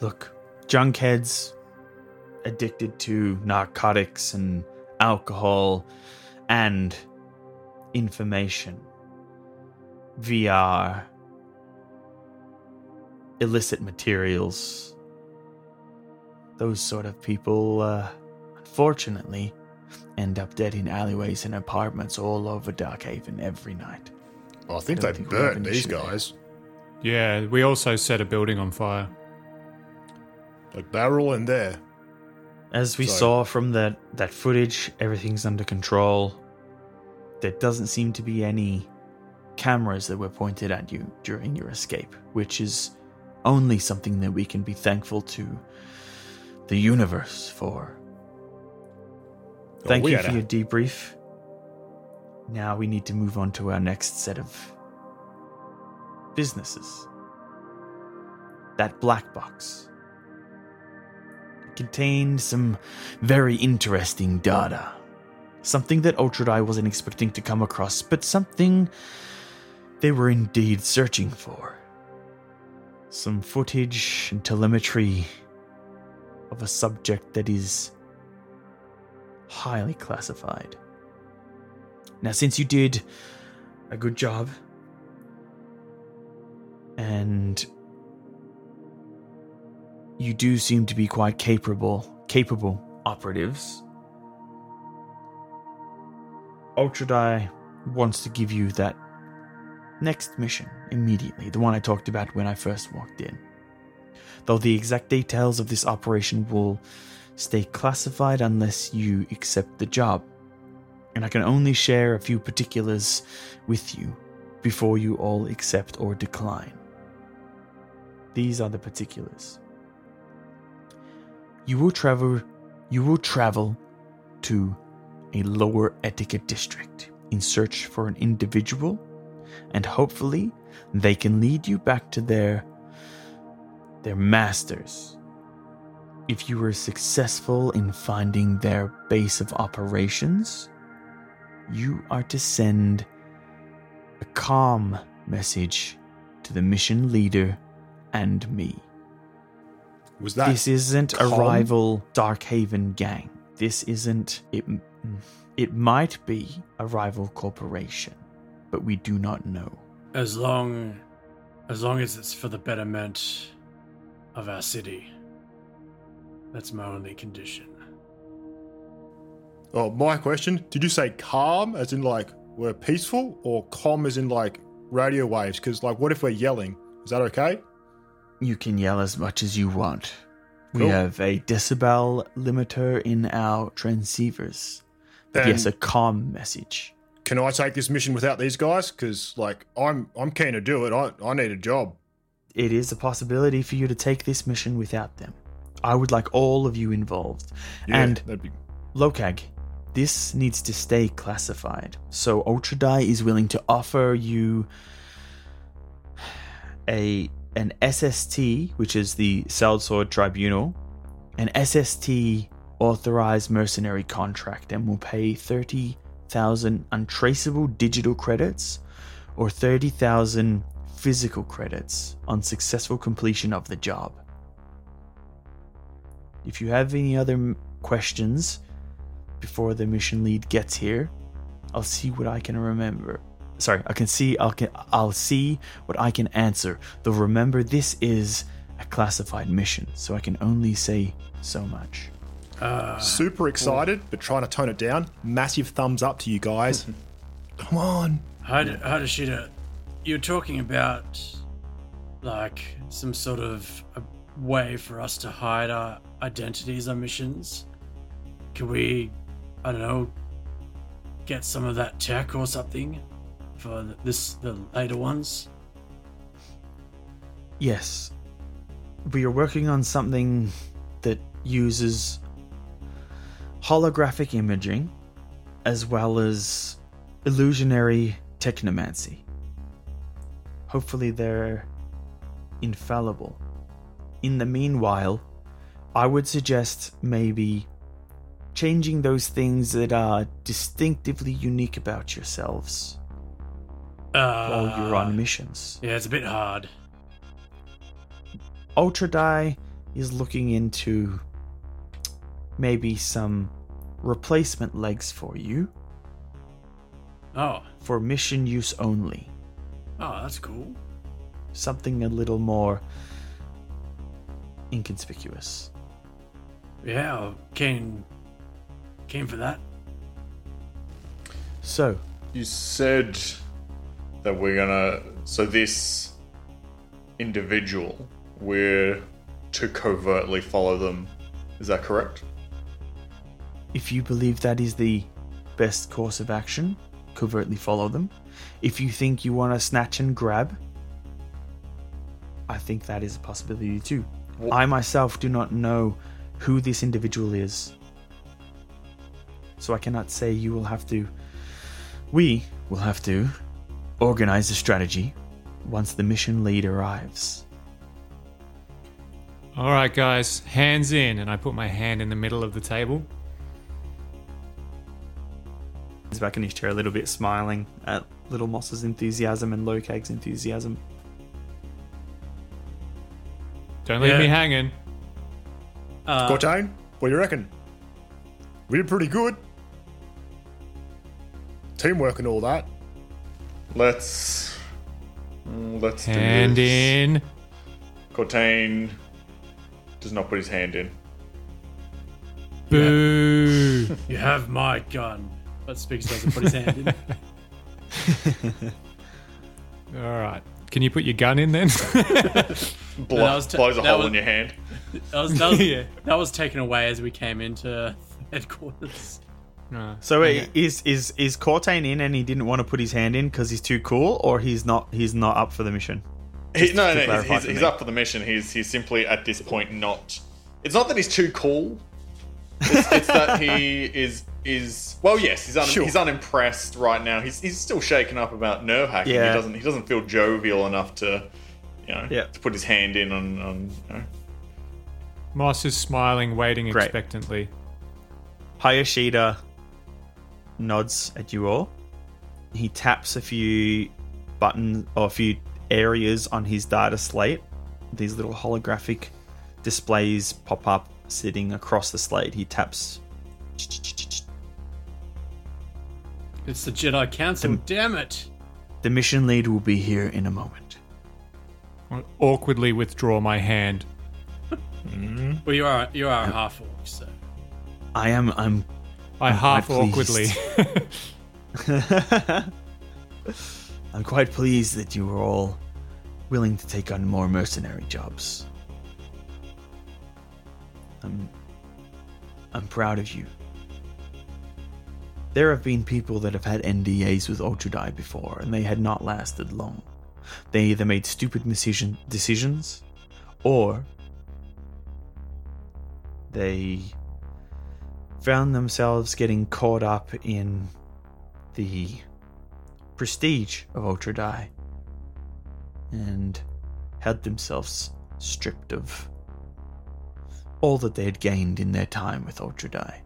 Look, junkheads addicted to narcotics and alcohol and information, VR, illicit materials. Those sort of people, uh, unfortunately, end up dead in alleyways and apartments all over Darkhaven every night. I think don't they think we have burnt these issue there. guys. Yeah, we also set a building on fire. Like they're all in there. As we So- saw from that, that footage, everything's under control. There doesn't seem to be any cameras that were pointed at you during your escape, which is only something that we can be thankful to the universe for. Oh, Thank you for your debrief. Now we need to move on to our next set of businesses. That black box contained some very interesting data. Something that Ultra Die wasn't expecting to come across, but something they were indeed searching for. Some footage and telemetry of a subject that is highly classified. Now, since you did a good job and you do seem to be quite capable capable operatives Ultra Die wants to give you that next mission immediately the one i talked about when i first walked in. Though the exact details of this operation will stay classified unless you accept the job and i can only share a few particulars with you before you all accept or decline. These are the particulars. You will travel you will travel to a Lower Etica district in search for an individual and hopefully they can lead you back to their their masters if you were successful in finding their base of operations you are to send a calm message to the mission leader and me Was that this isn't a calm? rival Darkhaven gang. This isn't it. Mm. It might be a rival corporation, but we do not know. As long as long as it's for the betterment of our city. That's my only condition. Oh, my question. Did you say calm as in like we're peaceful or calm as in like radio waves? Because like what if we're yelling? Is that okay? You can yell as much as you want. We have a decibel limiter in our transceivers. Then- yes, a calm message. Can I take this mission without these guys? Because like I'm I'm keen to do it. I I need a job. It is a possibility for you to take this mission without them. I would like all of you involved. Yeah, and that'd be Lokag, this needs to stay classified. So Ultra Ultradie is willing to offer you a an SST, which is the Sword Tribunal, an SST authorized mercenary contract and will pay 30,000 untraceable digital credits or 30,000 physical credits on successful completion of the job. If you have any other questions before the mission lead gets here, I'll see what I can remember. Sorry, I can see I'll can, I'll see what I can answer. Though remember this is a classified mission, so I can only say so much. Uh, Super excited, but trying to tone it down. Massive thumbs up to you guys. Come on. Hide- Hideshita, you're talking about like some sort of a way for us to hide our identities on missions. Can we, I don't know, get some of that tech or something for this the later ones? Yes. We are working on something that uses holographic imaging as well as illusionary technomancy. Hopefully, they're infallible. In the meanwhile, I would suggest maybe changing those things that are distinctively unique about yourselves Uh, while you're on missions. Yeah, it's a bit hard. Ultra Die is looking into maybe some replacement legs for you Oh, for mission use only. oh, that's cool. Something a little more inconspicuous. Yeah, keen, came for that. So, You said that we're gonna. So this individual, we're to covertly follow them. Is that correct? If you believe that is the best course of action, covertly follow them. If you think you want to snatch and grab, I think that is a possibility too. Wh- I myself do not know who this individual is. So I cannot say you will have to. We will have to organize a strategy once the mission lead arrives. All right, guys, hands in. And I put my hand in the middle of the table. He's back in his chair a little bit, smiling at Little Moss's enthusiasm and Lokag's enthusiasm. Don't leave Yeah. me hanging. Uh, Cortain, what do you reckon? We did pretty good. Teamwork and all that. Let's. mm, Let's Hand do this. in. Cortain does not put his hand in. Boo. you have my gun. But Spigs doesn't put his hand in. All right. Can you put your gun in then? Blow, that was t- blows a that hole was- in your hand. That was, that was, Yeah. that was taken away as we came into headquarters. No. So uh, i- is is is Cortain in and he didn't want to put his hand in because he's too cool, or he's not he's not up for the mission? He, no, to no, he's, he's, he's up for the mission. He's he's simply at this point not. It's not that he's too cool. It's, it's that he is is well, yes, he's un, Sure. he's unimpressed right now. He's he's still shaken up about nerve hacking. Yeah. He doesn't he doesn't feel jovial enough to, you know, Yeah. to put his hand in on on. You know. Moss is smiling, waiting Great. expectantly. Hayashida nods at you all. He taps a few buttons or a few areas on his data slate. These little holographic displays pop up sitting across the slate. He taps. It's the Jedi Council. Damn it! The mission lead will be here in a moment. I awkwardly withdraw my hand. Well, you are you are a half orc, so I am. I'm. I I'm half awkwardly. I'm quite pleased that you are all willing to take on more mercenary jobs. I'm I'm proud of you. There have been people that have had NDAs with Ultra Die before, and they had not lasted long. They either made stupid decision, decisions, or they found themselves getting caught up in the prestige of Die and had themselves stripped of all that they had gained in their time with Ultra Die.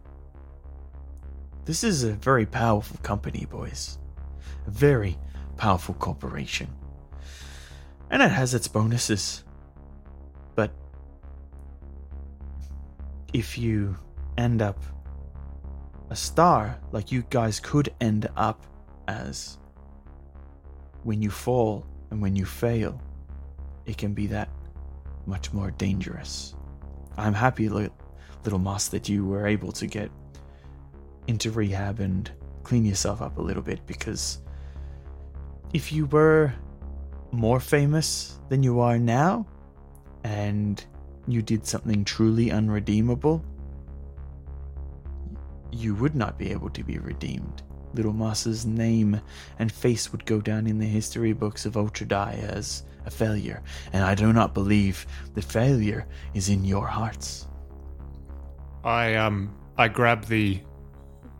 This is a very powerful company, boys. A very powerful corporation. And it has its bonuses. But if you end up a star like you guys could end up as, when you fall and when you fail, it can be that much more dangerous. I'm happy, li- little Moss, that you were able to get into rehab and clean yourself up a little bit because if you were more famous than you are now and you did something truly unredeemable, you would not be able to be redeemed. Little Moss's name and face would go down in the history books of Ultra Die as a failure, and I do not believe that failure is in your hearts. I um I grab the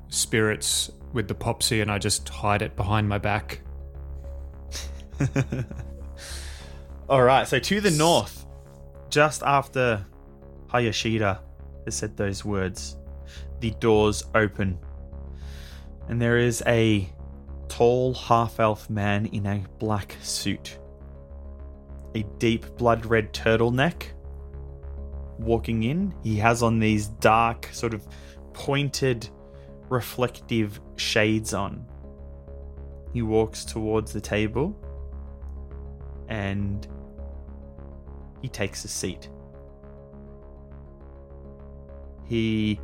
spirits with the popsy and I just hide it behind my back. All right, so to the north, just after Hayashida has said those words, the doors open, and there is a tall half elf man in a black suit, a deep blood red turtleneck. Walking in, he has on these dark, sort of pointed, reflective shades on. He walks towards the table and he takes a seat. He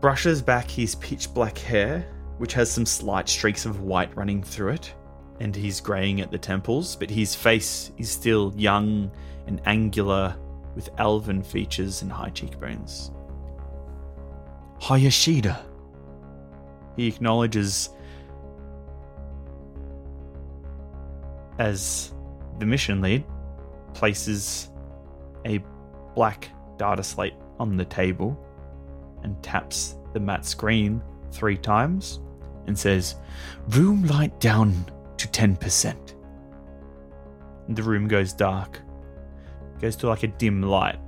brushes back his pitch black hair, which has some slight streaks of white running through it, and he's greying at the temples, but his face is still young and angular with elven features and high cheekbones. Hayashida. He acknowledges as the mission lead places a black data slate on the table and taps the matte screen three times and says, Room light down to 10%. And the room goes dark, goes to like a dim light.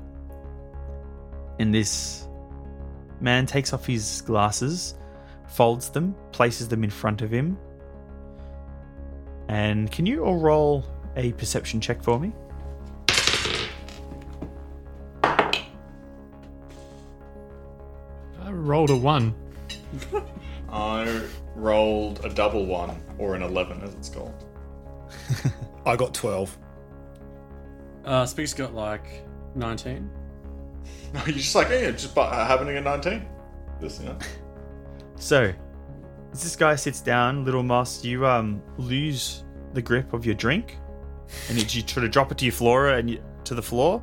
And this man takes off his glasses, folds them, places them in front of him. And can you all roll a perception check for me? I rolled a one. I rolled a double one, or an 11 as it's called. I got 12. Uh, Spigs got like 19. No, you're just like, yeah, just bu- happening at 19. This, you know. So, as this guy sits down, little moss, you um lose the grip of your drink, and you you try to drop it to your flora and you, to the floor.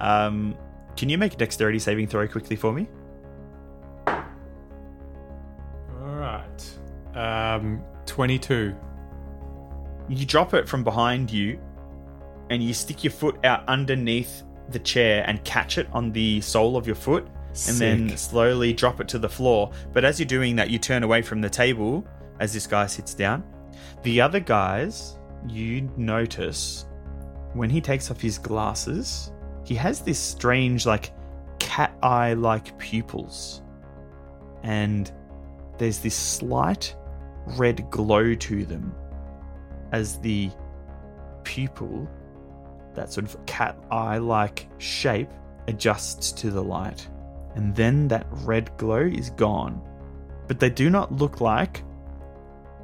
Um, can you make a dexterity saving throw quickly for me? All right. Um, twenty-two. You drop it from behind you, and you stick your foot out underneath the chair and catch it on the sole of your foot, and then slowly drop it to the floor. But as you're doing that, you turn away from the table as this guy sits down. The other guys, you notice when he takes off his glasses, he has this strange, like, cat eye like pupils. And there's this slight red glow to them as the pupil, that sort of cat eye like shape, adjusts to the light. And then that red glow is gone. But they do not look like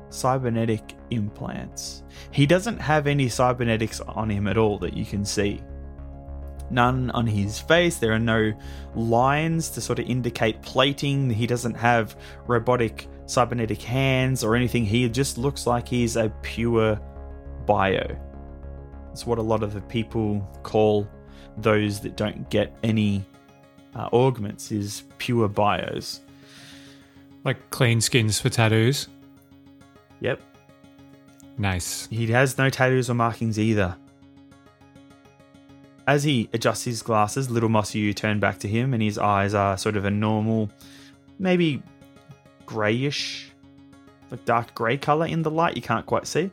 cybernetic implants. He doesn't have any cybernetics on him at all that you can see. None on his face. There are no lines to sort of indicate plating. He doesn't have robotic cybernetic hands or anything. He just looks like he's a pure bio. It's what a lot of the people call those that don't get any uh, augments is pure bios. Like clean skins for tattoos. Yep. Nice. He has no tattoos or markings either. As he adjusts his glasses, little Mossy, you turn back to him, and his eyes are sort of a normal, maybe grayish, like dark grey color in the light. You can't quite see.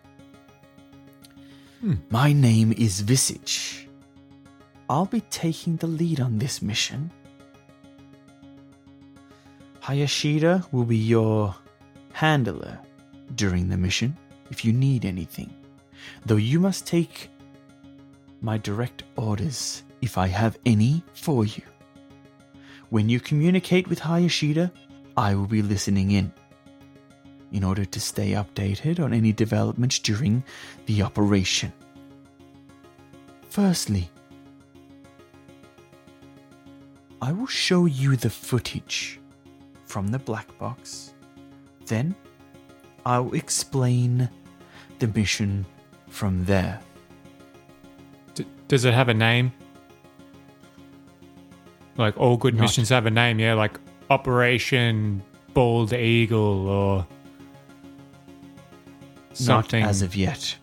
My name is Visage. I'll be taking the lead on this mission. Hayashida will be your handler during the mission if you need anything, though you must take my direct orders if I have any for you. When you communicate with Hayashida, I will be listening in in order to stay updated on any developments during the operation. Firstly, I will show you the footage from the black box. Then I'll explain the mission from there. D- does it have a name? Like all good Not- missions have a name, yeah, like Operation Bald Eagle or something. Not as of yet.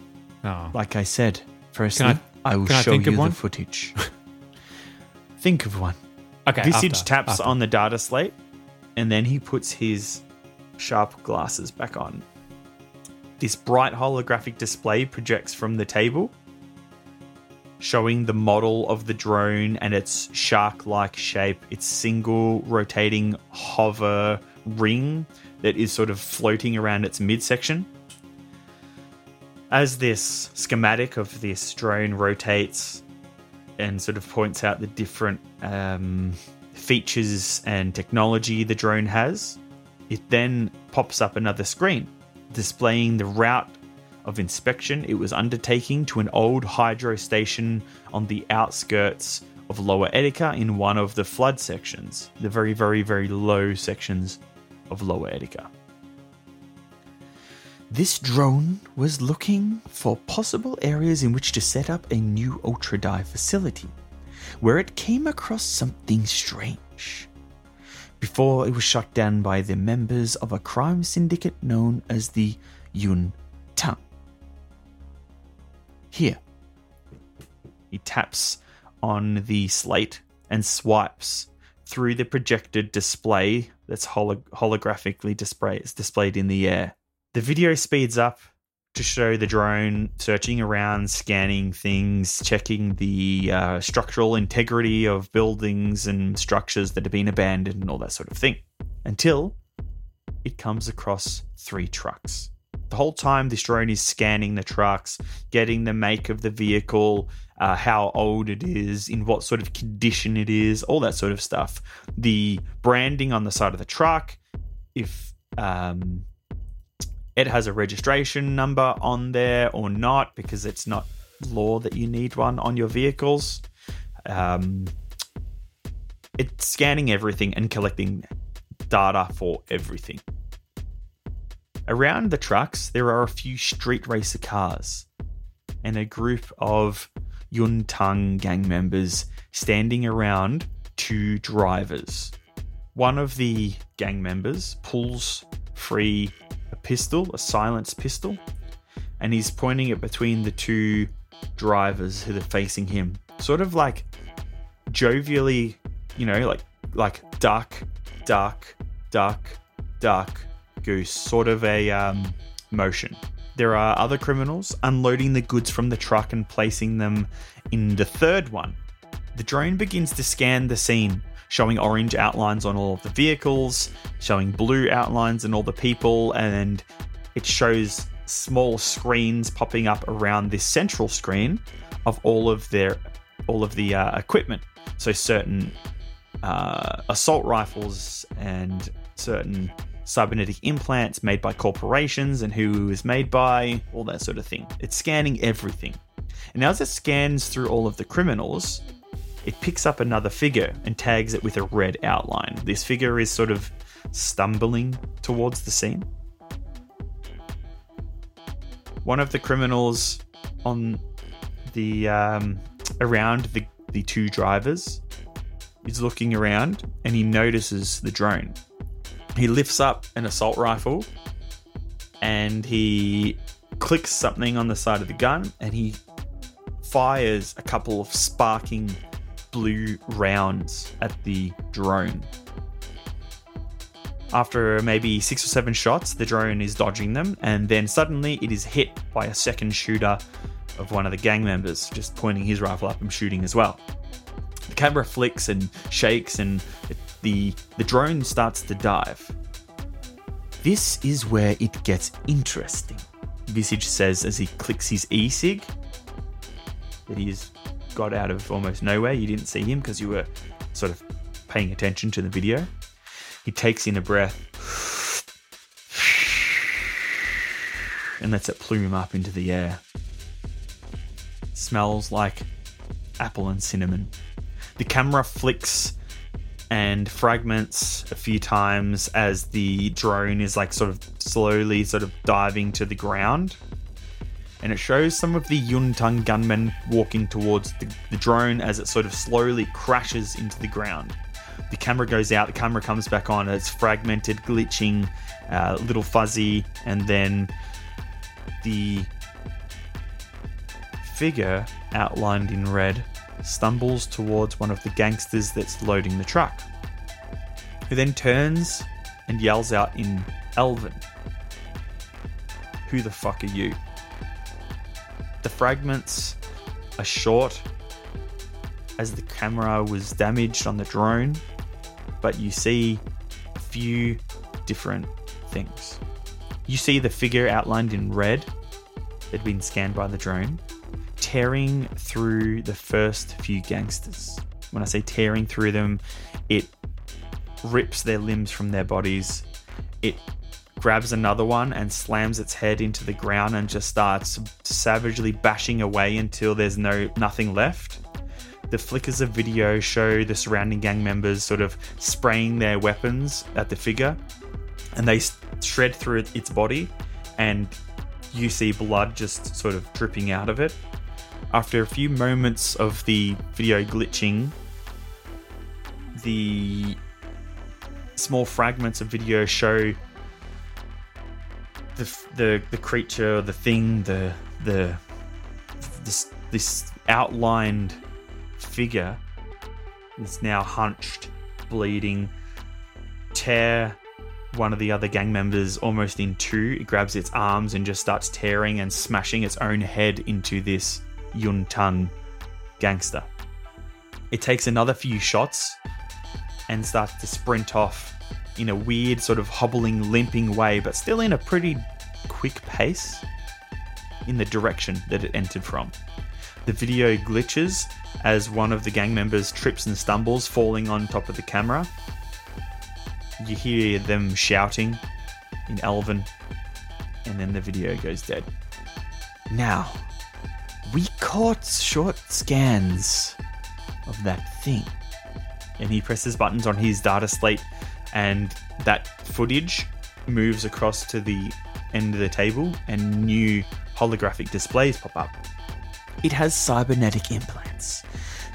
Oh. Like I said, firstly, Can I, will can I show think you of the one? footage. think of one. Okay, Visage after, taps after. on the data slate, and then he puts his sharp glasses back on. This bright holographic display projects from the table, showing the model of the drone and its shark like shape, its single rotating hover ring that is sort of floating around its midsection. As this schematic of this drone rotates, and sort of points out the different um, features and technology the drone has. It then pops up another screen displaying the route of inspection it was undertaking to an old hydro station on the outskirts of Lower Etica in one of the flood sections, the very, very, very low sections of Lower Etica. This drone was looking for possible areas in which to set up a new Ultra Die facility, where it came across something strange. Before it was shot down by the members of a crime syndicate known as the Yun Tang. Here, he taps on the slate and swipes through the projected display that's holo- holographically display- displayed in the air. The video speeds up to show the drone searching around, scanning things, checking the uh, structural integrity of buildings and structures that have been abandoned, and all that sort of thing. Until it comes across three trucks. The whole time, this drone is scanning the trucks, getting the make of the vehicle, uh, how old it is, in what sort of condition it is, all that sort of stuff. The branding on the side of the truck, if um, it has a registration number on there or not, because it's not law that you need one on your vehicles. Um, it's scanning everything and collecting data for everything. Around the trucks, there are a few street racer cars and a group of Yuntang gang members standing around two drivers. One of the gang members pulls free pistol, a silenced pistol, and he's pointing it between the two drivers who are facing him. Sort of like jovially, you know, like like duck, duck, duck, duck, goose, sort of a um, motion. There are other criminals unloading the goods from the truck and placing them in the third one. The drone begins to scan the scene, showing orange outlines on all of the vehicles, showing blue outlines on all the people, and it shows small screens popping up around this central screen of all of their all of the uh, equipment. So certain uh, assault rifles and certain cybernetic implants made by corporations and who is made by, all that sort of thing. It's scanning everything. And as it scans through all of the criminals, it picks up another figure and tags it with a red outline. This figure is sort of stumbling towards the scene. One of the criminals on the um, around the, the two drivers is looking around and he notices the drone. He lifts up an assault rifle and he clicks something on the side of the gun and he fires a couple of sparking blue rounds at the drone. After maybe six or seven shots, the drone is dodging them, and then suddenly it is hit by a second shooter of one of the gang members, just pointing his rifle up and shooting as well. The camera flicks and shakes, and the the drone starts to dive. This is where it gets interesting, Visage says as he clicks his e-sig that he's got out of almost nowhere. You didn't see him because you were sort of paying attention to the video. He takes in a breath and lets it plume up into the air. Smells like apple and cinnamon. The camera flicks and fragments a few times as the drone is like sort of slowly sort of diving to the ground. And it shows some of the Yuntang gunmen walking towards the, the drone as it sort of slowly crashes into the ground. The camera goes out, the camera comes back on, it's fragmented, glitching, uh, little fuzzy, and then the figure outlined in red stumbles towards one of the gangsters that's loading the truck, who then turns and yells out in Elven, Who the fuck are you? The fragments are short as the camera was damaged on the drone, but you see a few different things. You see the figure outlined in red that had been scanned by the drone tearing through the first few gangsters. When I say tearing through them, it rips their limbs from their bodies. It grabs another one and slams its head into the ground and just starts savagely bashing away until there's no nothing left. The flickers of video show the surrounding gang members sort of spraying their weapons at the figure, and they shred through its body, and you see blood just sort of dripping out of it. After a few moments of the video glitching, the small fragments of video show the the, the creature, the thing, the the this this outlined figure is now hunched, bleeding, tear one of the other gang members almost in two. It grabs its arms and just starts tearing and smashing its own head into this Yuntang gangster. It takes another few shots and starts to sprint off in a weird, sort of hobbling, limping way, but still in a pretty quick pace in the direction that it entered from. The video glitches as one of the gang members trips and stumbles, falling on top of the camera. You hear them shouting in Elven, and then the video goes dead. Now, we caught short scans of that thing. And he presses buttons on his data slate, and that footage moves across to the end of the table, and new holographic displays pop up. It has cybernetic implants,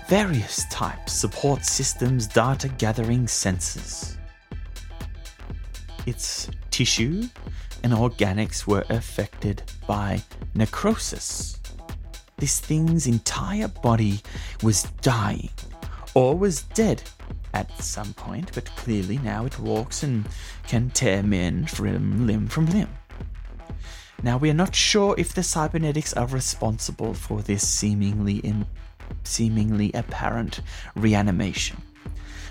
various types, support systems, data gathering sensors. Its tissue and organics were affected by necrosis. This thing's entire body was dying, or was dead at some point, but clearly now it walks and can tear men from limb from limb. Now, we are not sure if the cybernetics are responsible for this seemingly in, seemingly apparent reanimation,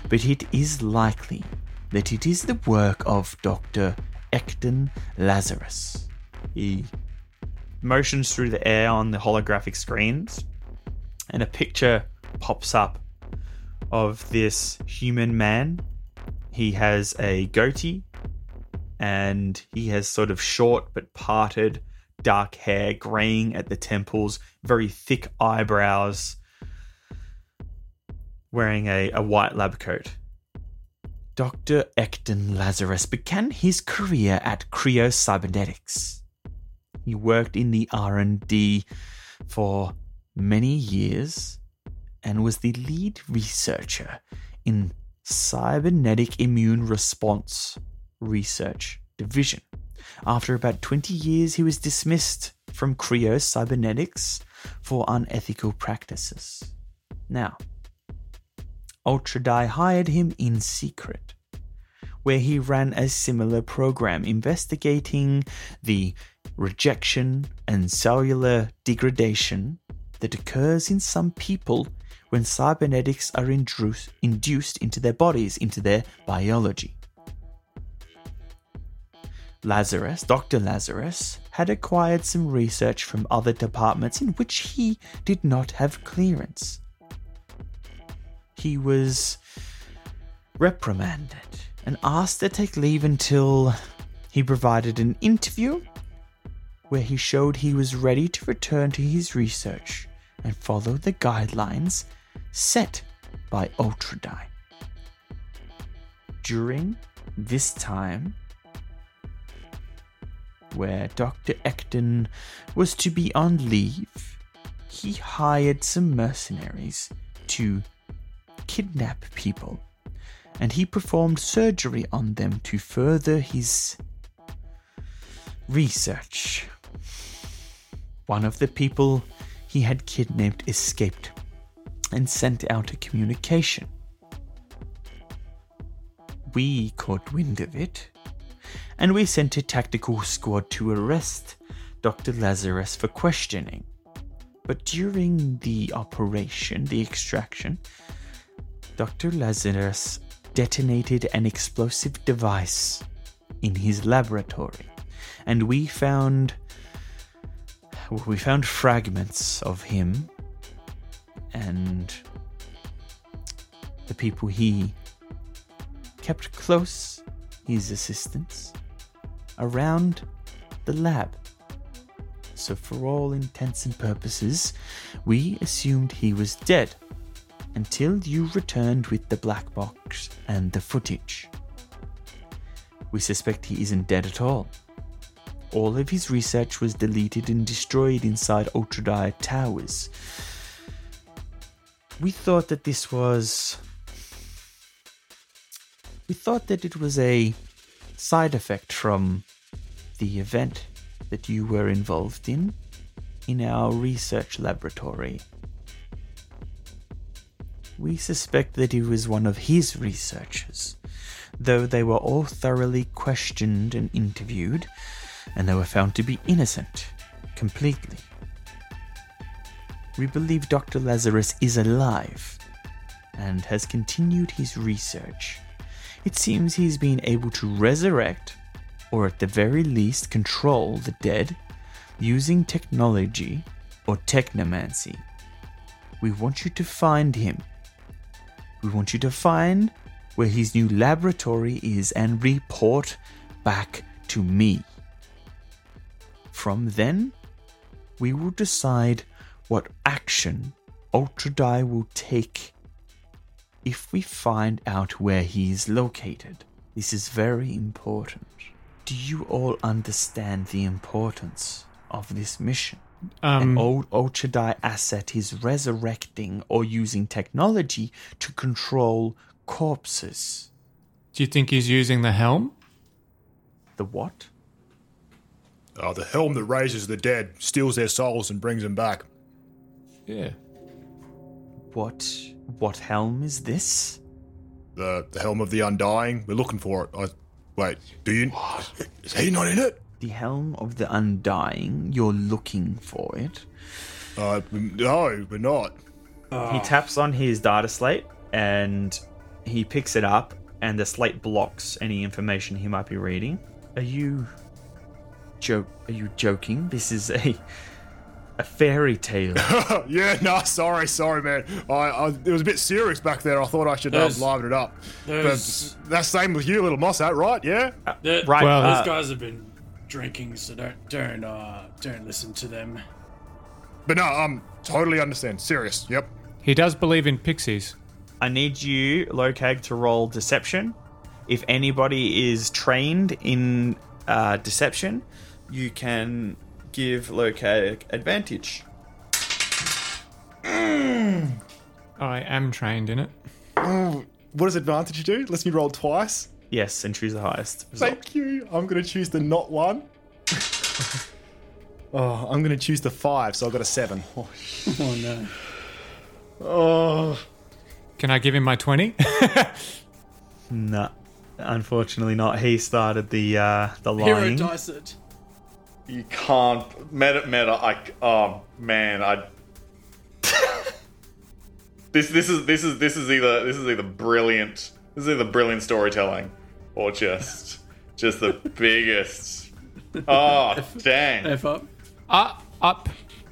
but it is likely that it is the work of Dr. Ecton Lazarus. He motions through the air on the holographic screens, and a picture pops up of this human man. He has a goatee and he has sort of short but parted dark hair, graying at the temples, very thick eyebrows, wearing a, a white lab coat. Dr. Ecton Lazarus began his career at Creo Cybernetics. He worked in the R&D for many years and was the lead researcher in cybernetic immune response research division. After about 20 years, he was dismissed from Creo Cybernetics for unethical practices. Now, Ultra Die hired him in secret. where he ran a similar program investigating the rejection and cellular degradation that occurs in some people when cybernetics are induced, into their bodies, into their biology. Lazarus, Dr. Lazarus, had acquired some research from other departments in which he did not have clearance. He was reprimanded and asked to take leave until he provided an interview where he showed he was ready to return to his research and follow the guidelines set by Ultra Die. During this time, where Dr. Ecton was to be on leave, he hired some mercenaries to kidnap people, and he performed surgery on them to further his research. One of the people he had kidnapped escaped and sent out a communication. We caught wind of it, and we sent a tactical squad to arrest Dr. Lazarus for questioning. But during the operation, the extraction, Dr. Lazarus detonated an explosive device in his laboratory, and we found we found fragments of him and the people he kept close, his assistants, around the lab. So, for all intents and purposes, we assumed he was dead until you returned with the black box and the footage. We suspect he isn't dead at all. All of his research was deleted and destroyed inside Ultra Die Towers. We thought that this was. We thought that it was a side effect from the event that you were involved in in our research laboratory. We suspect that he was one of his researchers, though they were all thoroughly questioned and interviewed, and they were found to be innocent completely. We believe Dr. Lazarus is alive and has continued his research. It seems he's been able to resurrect, or at the very least control, the dead using technology or technomancy. We want you to find him. We want you to find where his new laboratory is and report back to me. From then, we will decide what action Ultra Die will take if we find out where he is located. This is very important. Do you all understand the importance of this mission? An Um, old Ultra Die asset is resurrecting or using technology to control corpses. do you think he's using the helm? The what? Oh, the helm that raises the dead, steals their souls, and brings them back. Yeah. What what helm is this? The the helm of the undying. We're looking for it. I wait. Do you? Is he not in it? The helm of the undying. You're looking for it. Uh, no, we're not. He taps on his data slate and he picks it up, and the slate blocks any information he might be reading. Are you joke? Are you joking? This is a a fairy tale. yeah, no, sorry, sorry, man. I, I it was a bit serious back there. I thought I should uh, There's- liven it up. But there's- that's same with you, little Mossat, right? Yeah. The- right, Well- uh, these guys have been drinking, so don't don't uh don't listen to them. But no, um, totally understand. Serious. Yep. He does believe in pixies. I need you, Lokag, to roll deception. If anybody is trained in uh, deception, you can give Lokag advantage. I am trained in it. What does advantage do? Lets me roll twice. Yes, and choose the highest. result. Thank you. I'm gonna choose the not one. oh, I'm gonna choose the five, so I've got a seven. Oh no. Oh, Can I give him my 20? no. Unfortunately, not. He started the uh, the Hero lying. dice it. You can't meta meta. I oh man, I. this this is this is this is either this is either brilliant. This is either brilliant storytelling, or just just the biggest. Oh dang! F up. Uh, up,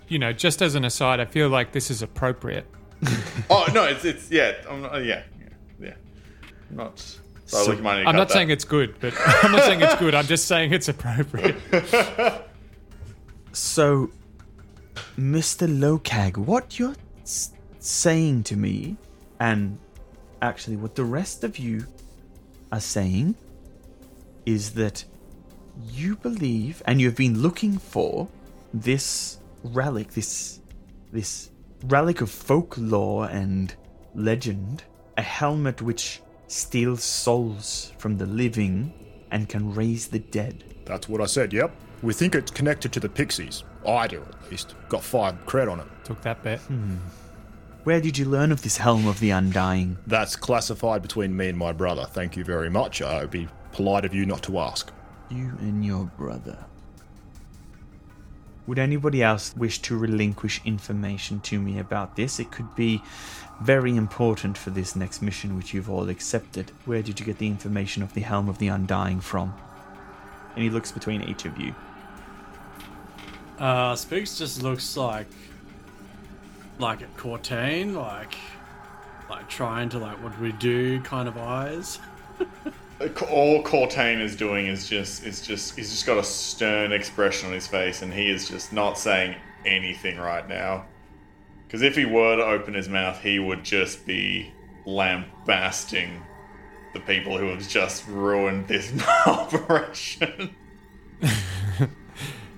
you know, just as an aside, I feel like this is appropriate. Oh no, it's it's yeah, I'm not, yeah, yeah, yeah. I'm not. So, So- look, you might need to I'm not that. saying it's good, but I'm not saying it's good. I'm just saying it's appropriate. So, Mr. Lokag, what you're s- saying to me, and actually what the rest of you are saying, is that you believe and you've been looking for this relic, this this relic of folklore and legend, a helmet which steals souls from the living and can raise the dead. That's what I said, yep. We think it's connected to the Pixies. I do, at least. Got five cred on it. Took that bet. Where did you learn of this helm of the undying? That's classified between me and my brother. Thank you very much. Uh, it'd be polite of you not to ask. You and your brother. Would anybody else wish to relinquish information to me about this? It could be very important for this next mission which you've all accepted. Where did you get the information of the Helm of the Undying from? And he looks between each of you. Uh, Spigs just looks like like at Cortain, like like trying to like what do we do kind of eyes. all Cortain is doing is just is just he's just got a stern expression on his face and he is just not saying anything right now. Because if he were to open his mouth, he would just be lambasting the people who have just ruined this operation.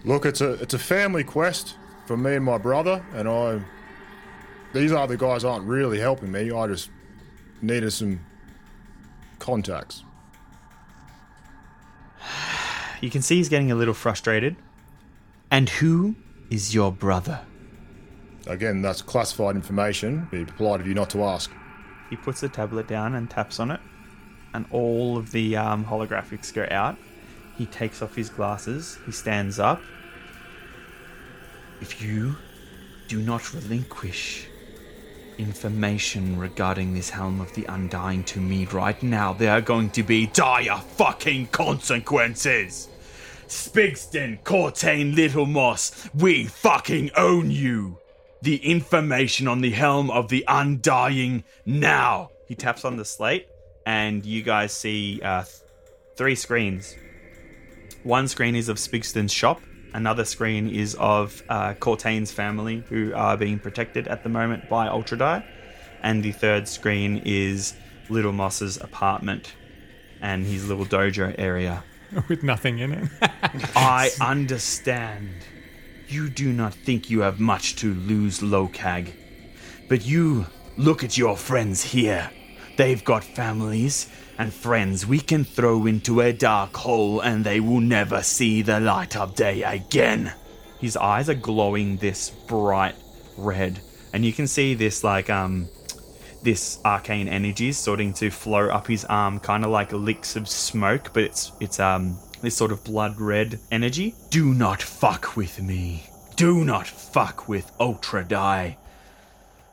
Look, it's a it's a family quest for me and my brother, and I. These other guys aren't really helping me. I just needed some contacts. You can see he's getting a little frustrated. And who is your brother? Again, that's classified information. Be polite of you not to ask. He puts the tablet down and taps on it, and all of the um, holographics go out. He takes off his glasses. He stands up. If you do not relinquish information regarding this Helm of the Undying to me right now, there are going to be dire fucking consequences. Spigston, Cortain, Little Moss, we fucking own you. The information on the helm of the undying now. He taps on the slate, and you guys see uh, th- three screens. One screen is of Spigston's shop. Another screen is of uh, Cortain's family, who are being protected at the moment by Ultra Die. And the third screen is Little Moss's apartment and his little dojo area. With nothing in it. I understand. You do not think you have much to lose, Lokag. But you look at your friends here. They've got families and friends we can throw into a dark hole and they will never see the light of day again. His eyes are glowing this bright red. And you can see this like um this arcane energy starting to flow up his arm, kind of like licks of smoke, but it's it's um this sort of blood red energy. Do not fuck with me. Do not fuck with Ultra Die.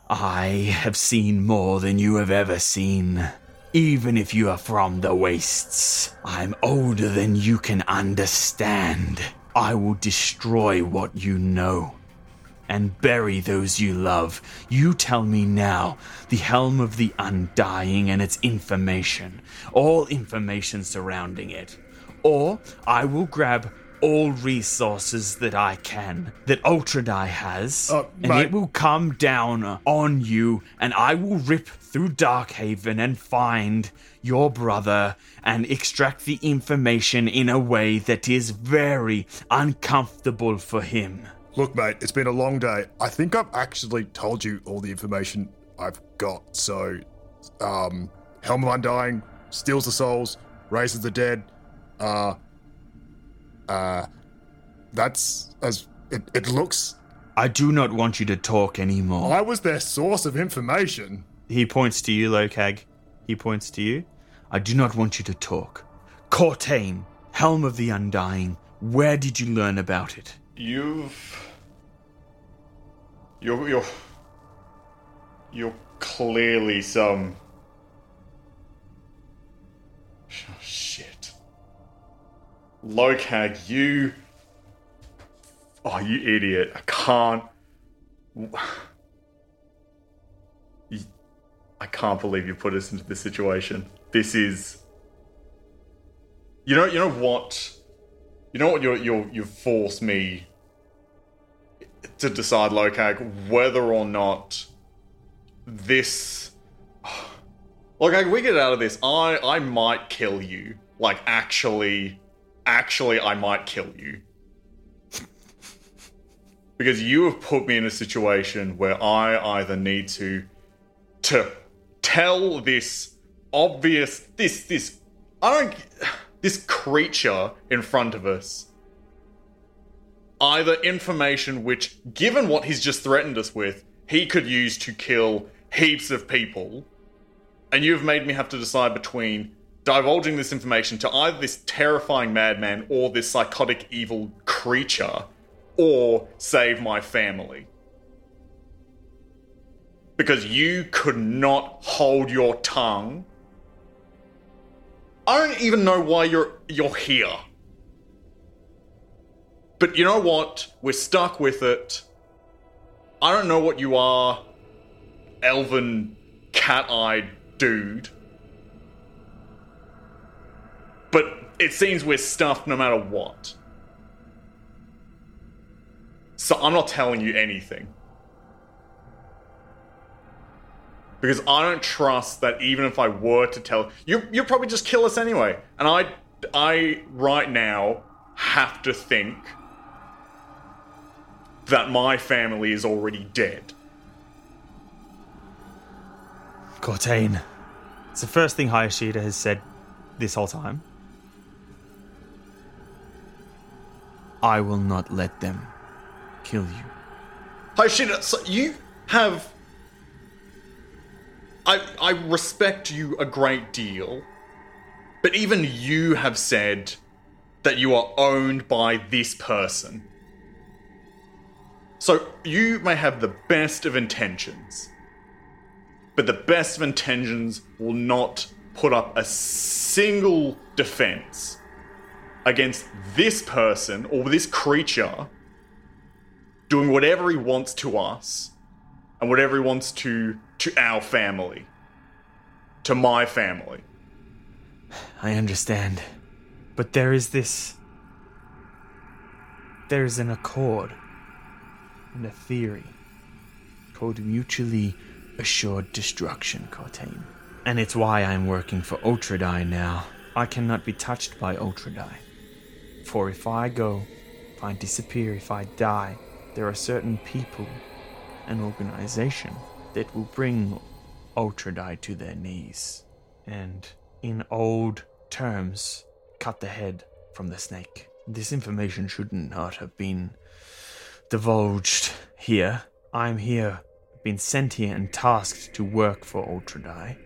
I have seen more than you have ever seen. Even if you are from the wastes, I'm older than you can understand. I will destroy what you know and bury those you love. You tell me now the helm of the undying and its information, all information surrounding it. Or I will grab all resources that I can, that Ultra Die has, Uh, and mate. it will come down on you, and I will rip through Darkhaven and find your brother and extract the information in a way that is very uncomfortable for him. Look, mate, it's been a long day. I think I've actually told you all the information I've got. So, um, Helm of Undying steals the souls, raises the dead. Uh, uh, that's as it, it looks. I do not want you to talk anymore. I was their source of information. He points to you, Lokag. He points to you. I do not want you to talk. Cortain, Helm of the Undying, where did you learn about it? You've. You're. You're. You're clearly some. Oh, shit. Lokag, you. Oh, you idiot. I can't. I can't believe you put us into this situation. This is. You know, you know what? You know what? You're, you're, you've forced me to decide, Lokag, whether or not this. Lokag, we get out of this. I, I might kill you. Like, actually, actually, I might kill you. because you have put me in a situation where I either need to to tell this obvious this this I don't this creature in front of us either information which given what he's just threatened us with he could use to kill heaps of people and you've made me have to decide between divulging this information to either this terrifying madman or this psychotic evil creature or save my family because you could not hold your tongue. I don't even know why you're you're here. But you know what? We're stuck with it. I don't know what you are, elven cat-eyed dude. But it seems we're stuffed no matter what. So I'm not telling you anything. because I don't trust that even if I were to tell you, you'll probably just kill us anyway. And I, I right now have to think that my family is already dead. Cortain. It's the first thing Hayashida has said this whole time. I will not let them kill you. Hayashida, so you have. I I respect you a great deal, but even you have said that you are owned by this person. So you may have the best of intentions, but the best of intentions will not put up a single defense against this person or this creature doing whatever he wants to us and whatever he wants to to our family to my family I understand. But there is this. There is an accord and a theory called mutually assured destruction, Cortain. And it's why I'm working for Ultra Die now. I cannot be touched by Ultra Die. For if I go, if I disappear, if I die, there are certain people and organization that will bring Ultra Die to their knees. And in old terms, cut the head from the snake. This information should not have been divulged here. I'm here, been sent here and tasked to work for Ultra Die,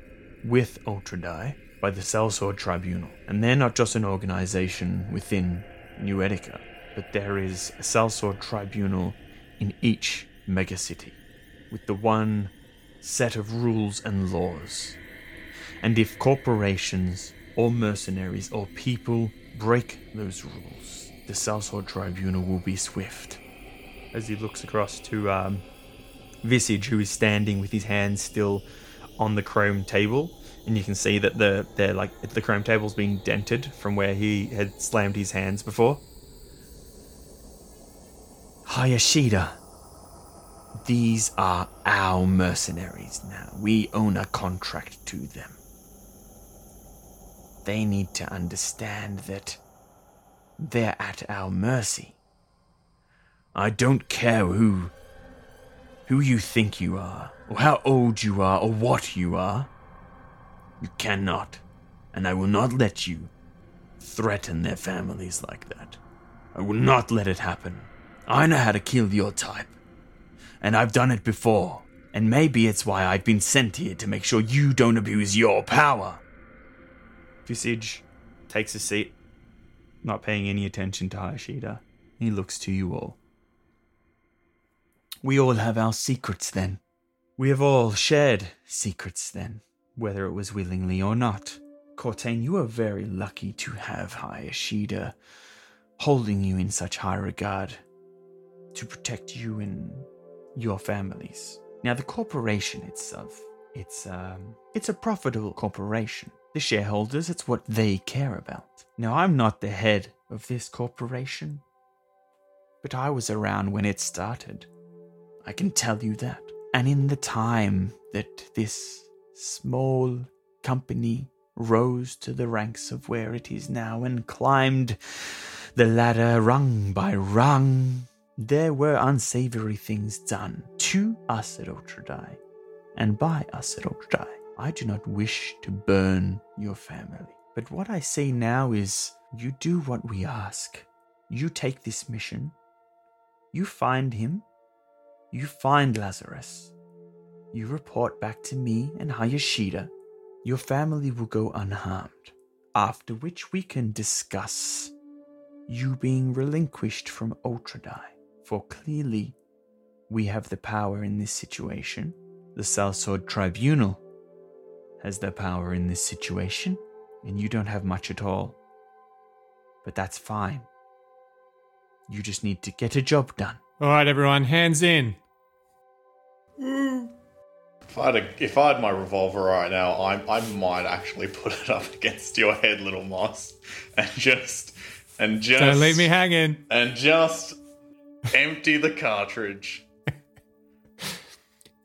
with Ultra Die, by the Sellsword Tribunal. And they're not just an organization within New Etica, but there is a Sellsword Tribunal in each megacity, with the one set of rules and laws. And if corporations or mercenaries or people break those rules, the Sellsword Tribunal will be swift. As he looks across to um, Visage, who is standing with his hands still on the chrome table, and you can see that the they're like the chrome table's been dented from where he had slammed his hands before. Hayashida, these are our mercenaries now. We own a contract to them. They need to understand that they're at our mercy. I don't care who who you think you are, or how old you are, or what you are. You cannot, and I will not let you threaten their families like that. I will not let it happen. I know how to kill your type, and I've done it before, and maybe it's why I've been sent here to make sure you don't abuse your power. Visage takes a seat, not paying any attention to Hayashida. He looks to you all. We all have our secrets then. We have all shared secrets then, whether it was willingly or not. Cortain, you are very lucky to have Hayashida holding you in such high regard to protect you and your families. Now, the corporation itself, it's um, it's a profitable corporation. The shareholders, it's what they care about. Now, I'm not the head of this corporation, but I was around when it started. I can tell you that. And in the time that this small company rose to the ranks of where it is now and climbed the ladder rung by rung, there were unsavory things done to us at Ultra Die and by us at Ultra Die. I do not wish to burn your family. But what I say now is you do what we ask. You take this mission. You find him. You find Lazarus. You report back to me and Hayashida. Your family will go unharmed. After which we can discuss you being relinquished from Ultra Die. For clearly, we have the power in this situation. The Sellsword Tribunal has the power in this situation, and you don't have much at all. But that's fine. You just need to get a job done. All right, everyone, hands in. Hmm. If I had a, if I had my revolver right now, I I might actually put it up against your head, little moss, and just and just Don't leave me hanging. and just empty the cartridge.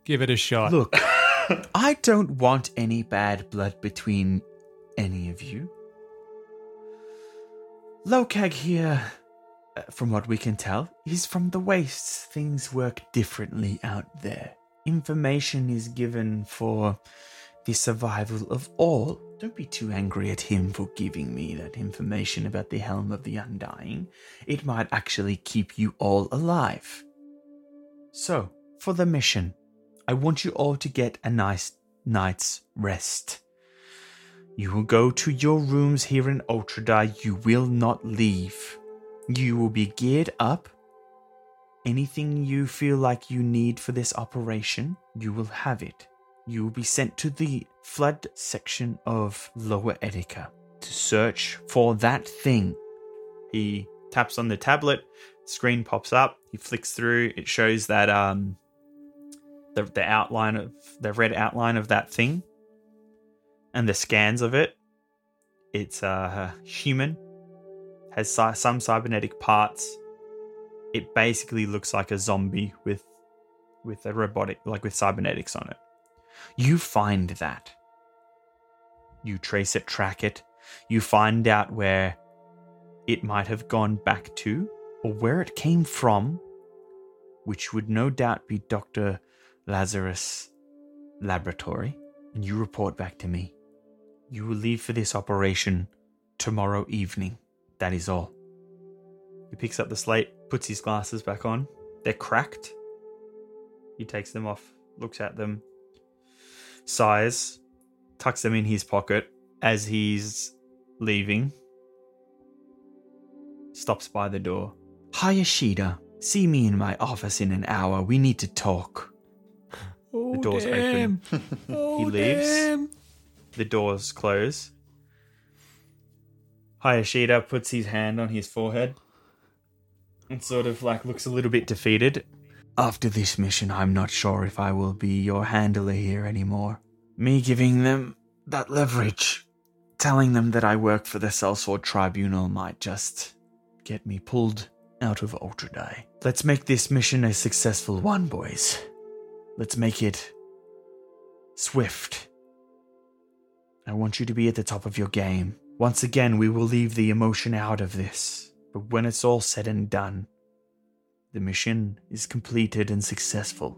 Give it a shot. Look, I don't want any bad blood between any of you. Lokag here, uh, from what we can tell, is from the wastes. Things work differently out there. Information is given for the survival of all. Don't be too angry at him for giving me that information about the Helm of the Undying. It might actually keep you all alive. So, for the mission, I want you all to get a nice night's rest. You will go to your rooms here in Ultra Die. You will not leave. You will be geared up. Anything you feel like you need for this operation, you will have it. You will be sent to the flood section of Lower Etica to search for that thing. He taps on the tablet, screen pops up, he flicks through, it shows that um the, the outline of the red outline of that thing and the scans of it it's uh human has some cybernetic parts it basically looks like a zombie with with a robotic like with cybernetics on it you find that you trace it track it you find out where it might have gone back to or where it came from which would no doubt be dr Lazarus laboratory, and you report back to me. You will leave for this operation tomorrow evening. That is all. He picks up the slate, puts his glasses back on. They're cracked. He takes them off, looks at them, sighs, tucks them in his pocket as he's leaving. Stops by the door. Hayashida, see me in my office in an hour. We need to talk. Oh, The door's damn. open. Oh, leaves. damn. The doors close. Hayashida puts his hand on his forehead and sort of like looks a little bit defeated. After this mission, I'm not sure if I will be your handler here anymore. Me giving them that leverage, telling them that I work for the Sellsword Tribunal might just get me pulled out of Ultra Die. Let's make this mission a successful one, boys. Let's make it swift. I want you to be at the top of your game. Once again, we will leave the emotion out of this. But when it's all said and done, the mission is completed and successful.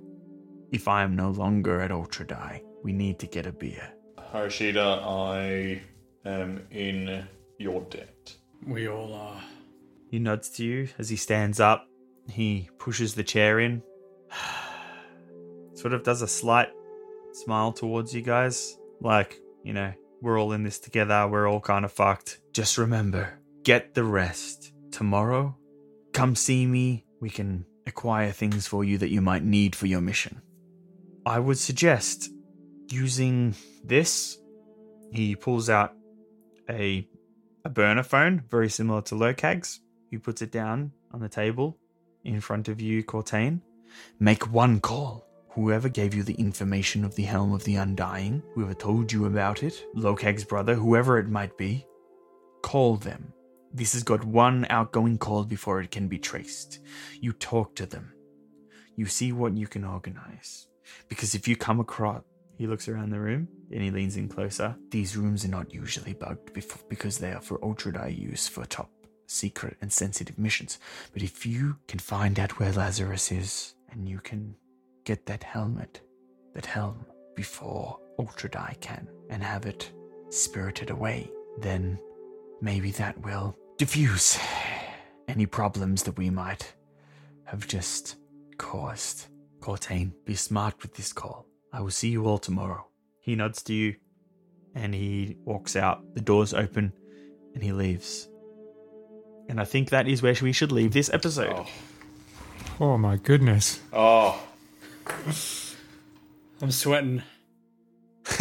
If I am no longer at Ultra Die, we need to get a beer. Hayashida, I am in your debt. We all are. He nods to you as he stands up. He pushes the chair in. sort of does a slight smile towards you guys. Like, you know, we're all in this together. We're all kind of fucked. Just remember, get the rest. Tomorrow, come see me. We can acquire things for you that you might need for your mission. I would suggest using this. He pulls out a a burner phone, very similar to Lokag's. He puts it down on the table in front of you, Cortain. Make one call. Whoever gave you the information of the Helm of the Undying, whoever told you about it, Lokag's brother, whoever it might be, call them. This has got one outgoing call before it can be traced. You talk to them. You see what you can organize. Because if you come across. He looks around the room and he leans in closer. These rooms are not usually bugged bef- because they are for Ultra Die use for top secret and sensitive missions. But if you can find out where Lazarus is and you can get that helmet, that helm, before Ultra Die can and have it spirited away, then maybe that will diffuse any problems that we might have just caused. Cortain, be smart with this call. I will see you all tomorrow. He nods to you and he walks out. The doors open and he leaves. And I think that is where we should leave this episode. Oh. Oh my goodness. Oh, I'm sweating.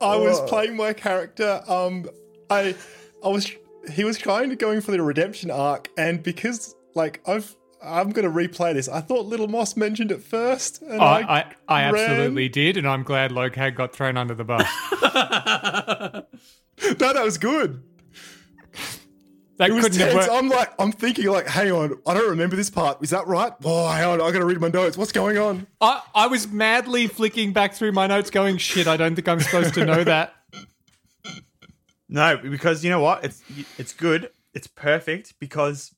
I was playing my character. Um, I, I was. He was trying to going for the redemption arc, and because like I've, I'm gonna replay this. I thought Little Moss mentioned it first, and I, I, I, I ran. absolutely did, and I'm glad Lokag got thrown under the bus. no, that was good. That It was couldn't have tense. worked. I'm like, I'm thinking like, hang on, I don't remember this part. Is that right? Oh, hang on, I gotta read my notes. What's going on? I, I was madly flicking back through my notes, going, "Shit, I don't think I'm supposed to know that." No, because you know what? It's it's good. It's perfect because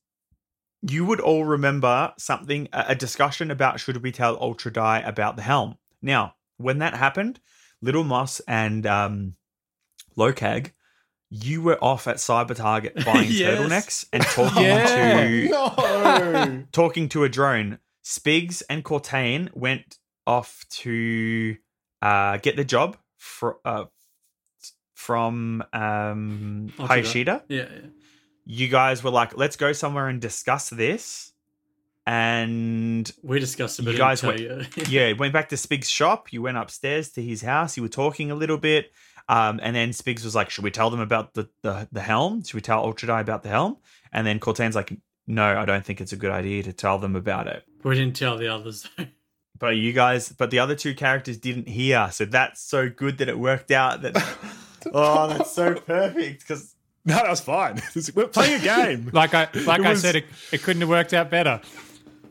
you would all remember something a discussion about should we tell Ultra Die about the helm. Now, when that happened, Little Moss and um, Lokag, you were off at Cyber Target buying Yes. turtlenecks and talking Yeah. to No. talking to a drone. Spigs and Cortain went off to uh, get the job for, uh, from um. Hayashida. Yeah, yeah. You guys were like, let's go somewhere and discuss this. And We discussed a You bit. guys Guys, went- yeah, went back to Spig's shop. You went upstairs to his house. You were talking a little bit. Um, and then Spigs was like, should we tell them about the, the, the helm? Should we tell Ultra Die about the helm? And then Cortain's like, no, I don't think it's a good idea to tell them about it. we didn't tell the others. though. But you guys, but the other two characters didn't hear, so that's so good that it worked out. That oh, that's so perfect because No, that was fine. We're playing a game. Like I, like It I was- said, it, it couldn't have worked out better.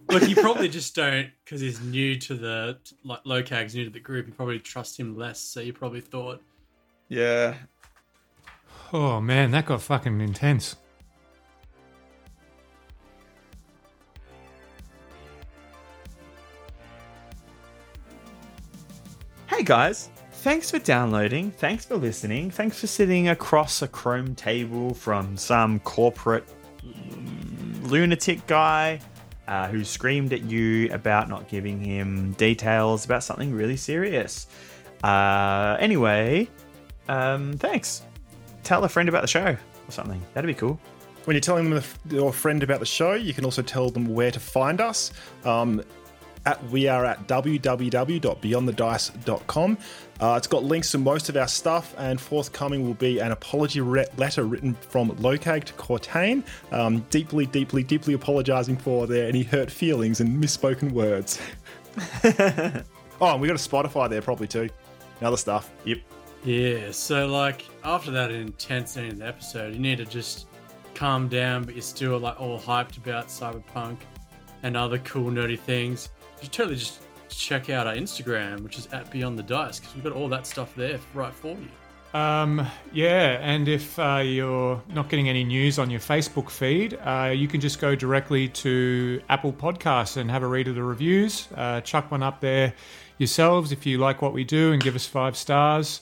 Look, you probably just don't because he's new to the like Lokag's new to the group. You probably trust him less, so you probably thought yeah, Oh man, that got fucking intense. Hey guys, thanks for downloading. Thanks for listening. Thanks for sitting across a Chrome table from some corporate lunatic guy uh, who screamed at you about not giving him details about something really serious. Uh, anyway, um, thanks. Tell a friend about the show or something. That'd be cool. When you're telling them your friend about the show, you can also tell them where to find us. Um, at, we are at www.beyondthedice.com. Uh, it's got links to most of our stuff, and forthcoming will be an apology re- letter written from Lokag to Cortain, um, deeply, deeply, deeply apologising for their any hurt feelings and misspoken words. oh, and we got a Spotify there probably too. And other stuff. Yep. Yeah, so like after that intense end of the episode, you need to just calm down, but you're still like all hyped about cyberpunk and other cool nerdy things. You should totally just check out our Instagram, which is at Beyond the Dice, because we've got all that stuff there right for you. Um, yeah, and if uh, you're not getting any news on your Facebook feed, uh, you can just go directly to Apple Podcasts and have a read of the reviews. Uh, chuck one up there yourselves if you like what we do and give us five stars.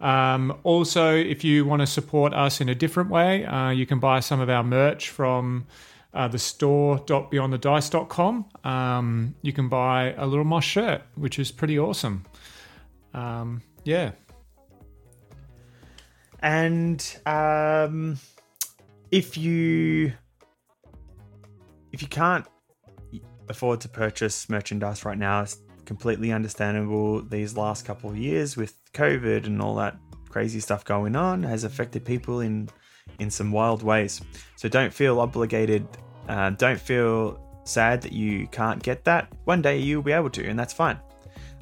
Um, also, if you want to support us in a different way, uh, you can buy some of our merch from uh, the store.beyondthedice.com. Um, you can buy a Little Moss shirt, which is pretty awesome. Um, yeah. and um, if you if you can't afford to purchase merchandise right now, it's completely understandable. These last couple of years with COVID and all that crazy stuff going on has affected people in in some wild ways. So don't feel obligated. Uh, don't feel sad that you can't get that. One day you'll be able to, and that's fine.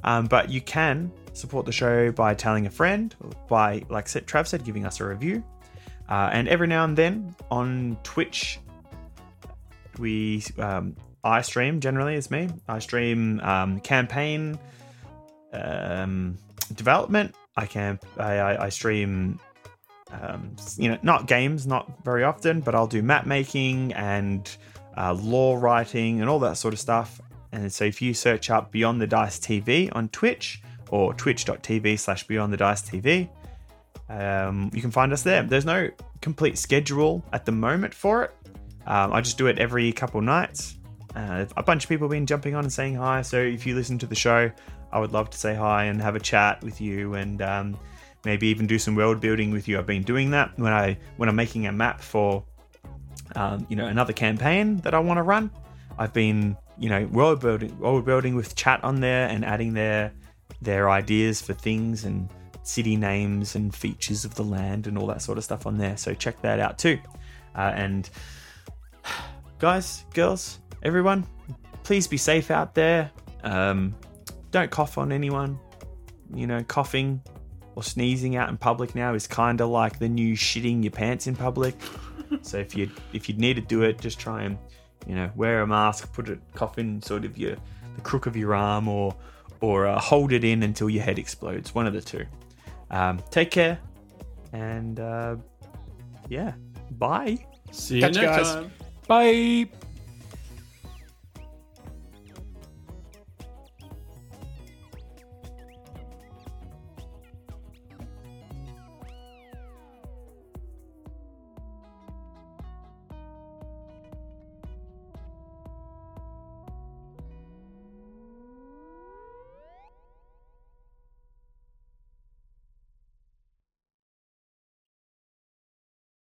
Um, but you can support the show by telling a friend, by, like Trav said, giving us a review. Uh, and every now and then on Twitch, we um, I stream generally. It's me. I stream um, campaign um, development. I can I, I stream um, you know not games, not very often, but I'll do map making and uh, lore writing and all that sort of stuff. And so if you search up Beyond the Dice TV on Twitch or twitch.tv slash Beyond the Dice TV, um, you can find us there. There's no complete schedule at the moment for it. Um, I just do it every couple nights. Uh, a bunch of people have been jumping on and saying hi. So if you listen to the show, I would love to say hi and have a chat with you and um, maybe even do some world building with you. I've been doing that when I when I'm making a map for um, you know another campaign that I want to run. I've been you know world building world building with chat on there and adding their their ideas for things and city names and features of the land and all that sort of stuff on there. So check that out too. Uh, and guys, girls, everyone, please be safe out there. Um, don't cough on anyone. You know, coughing or sneezing out in public now is kind of like the new shitting your pants in public. so if you if you need to do it, just try and you know wear a mask, put a cough in sort of your the crook of your arm, or or uh, hold it in until your head explodes. One of the two. Um, take care, and uh, yeah, bye. See you Catch you next guys. time. Bye.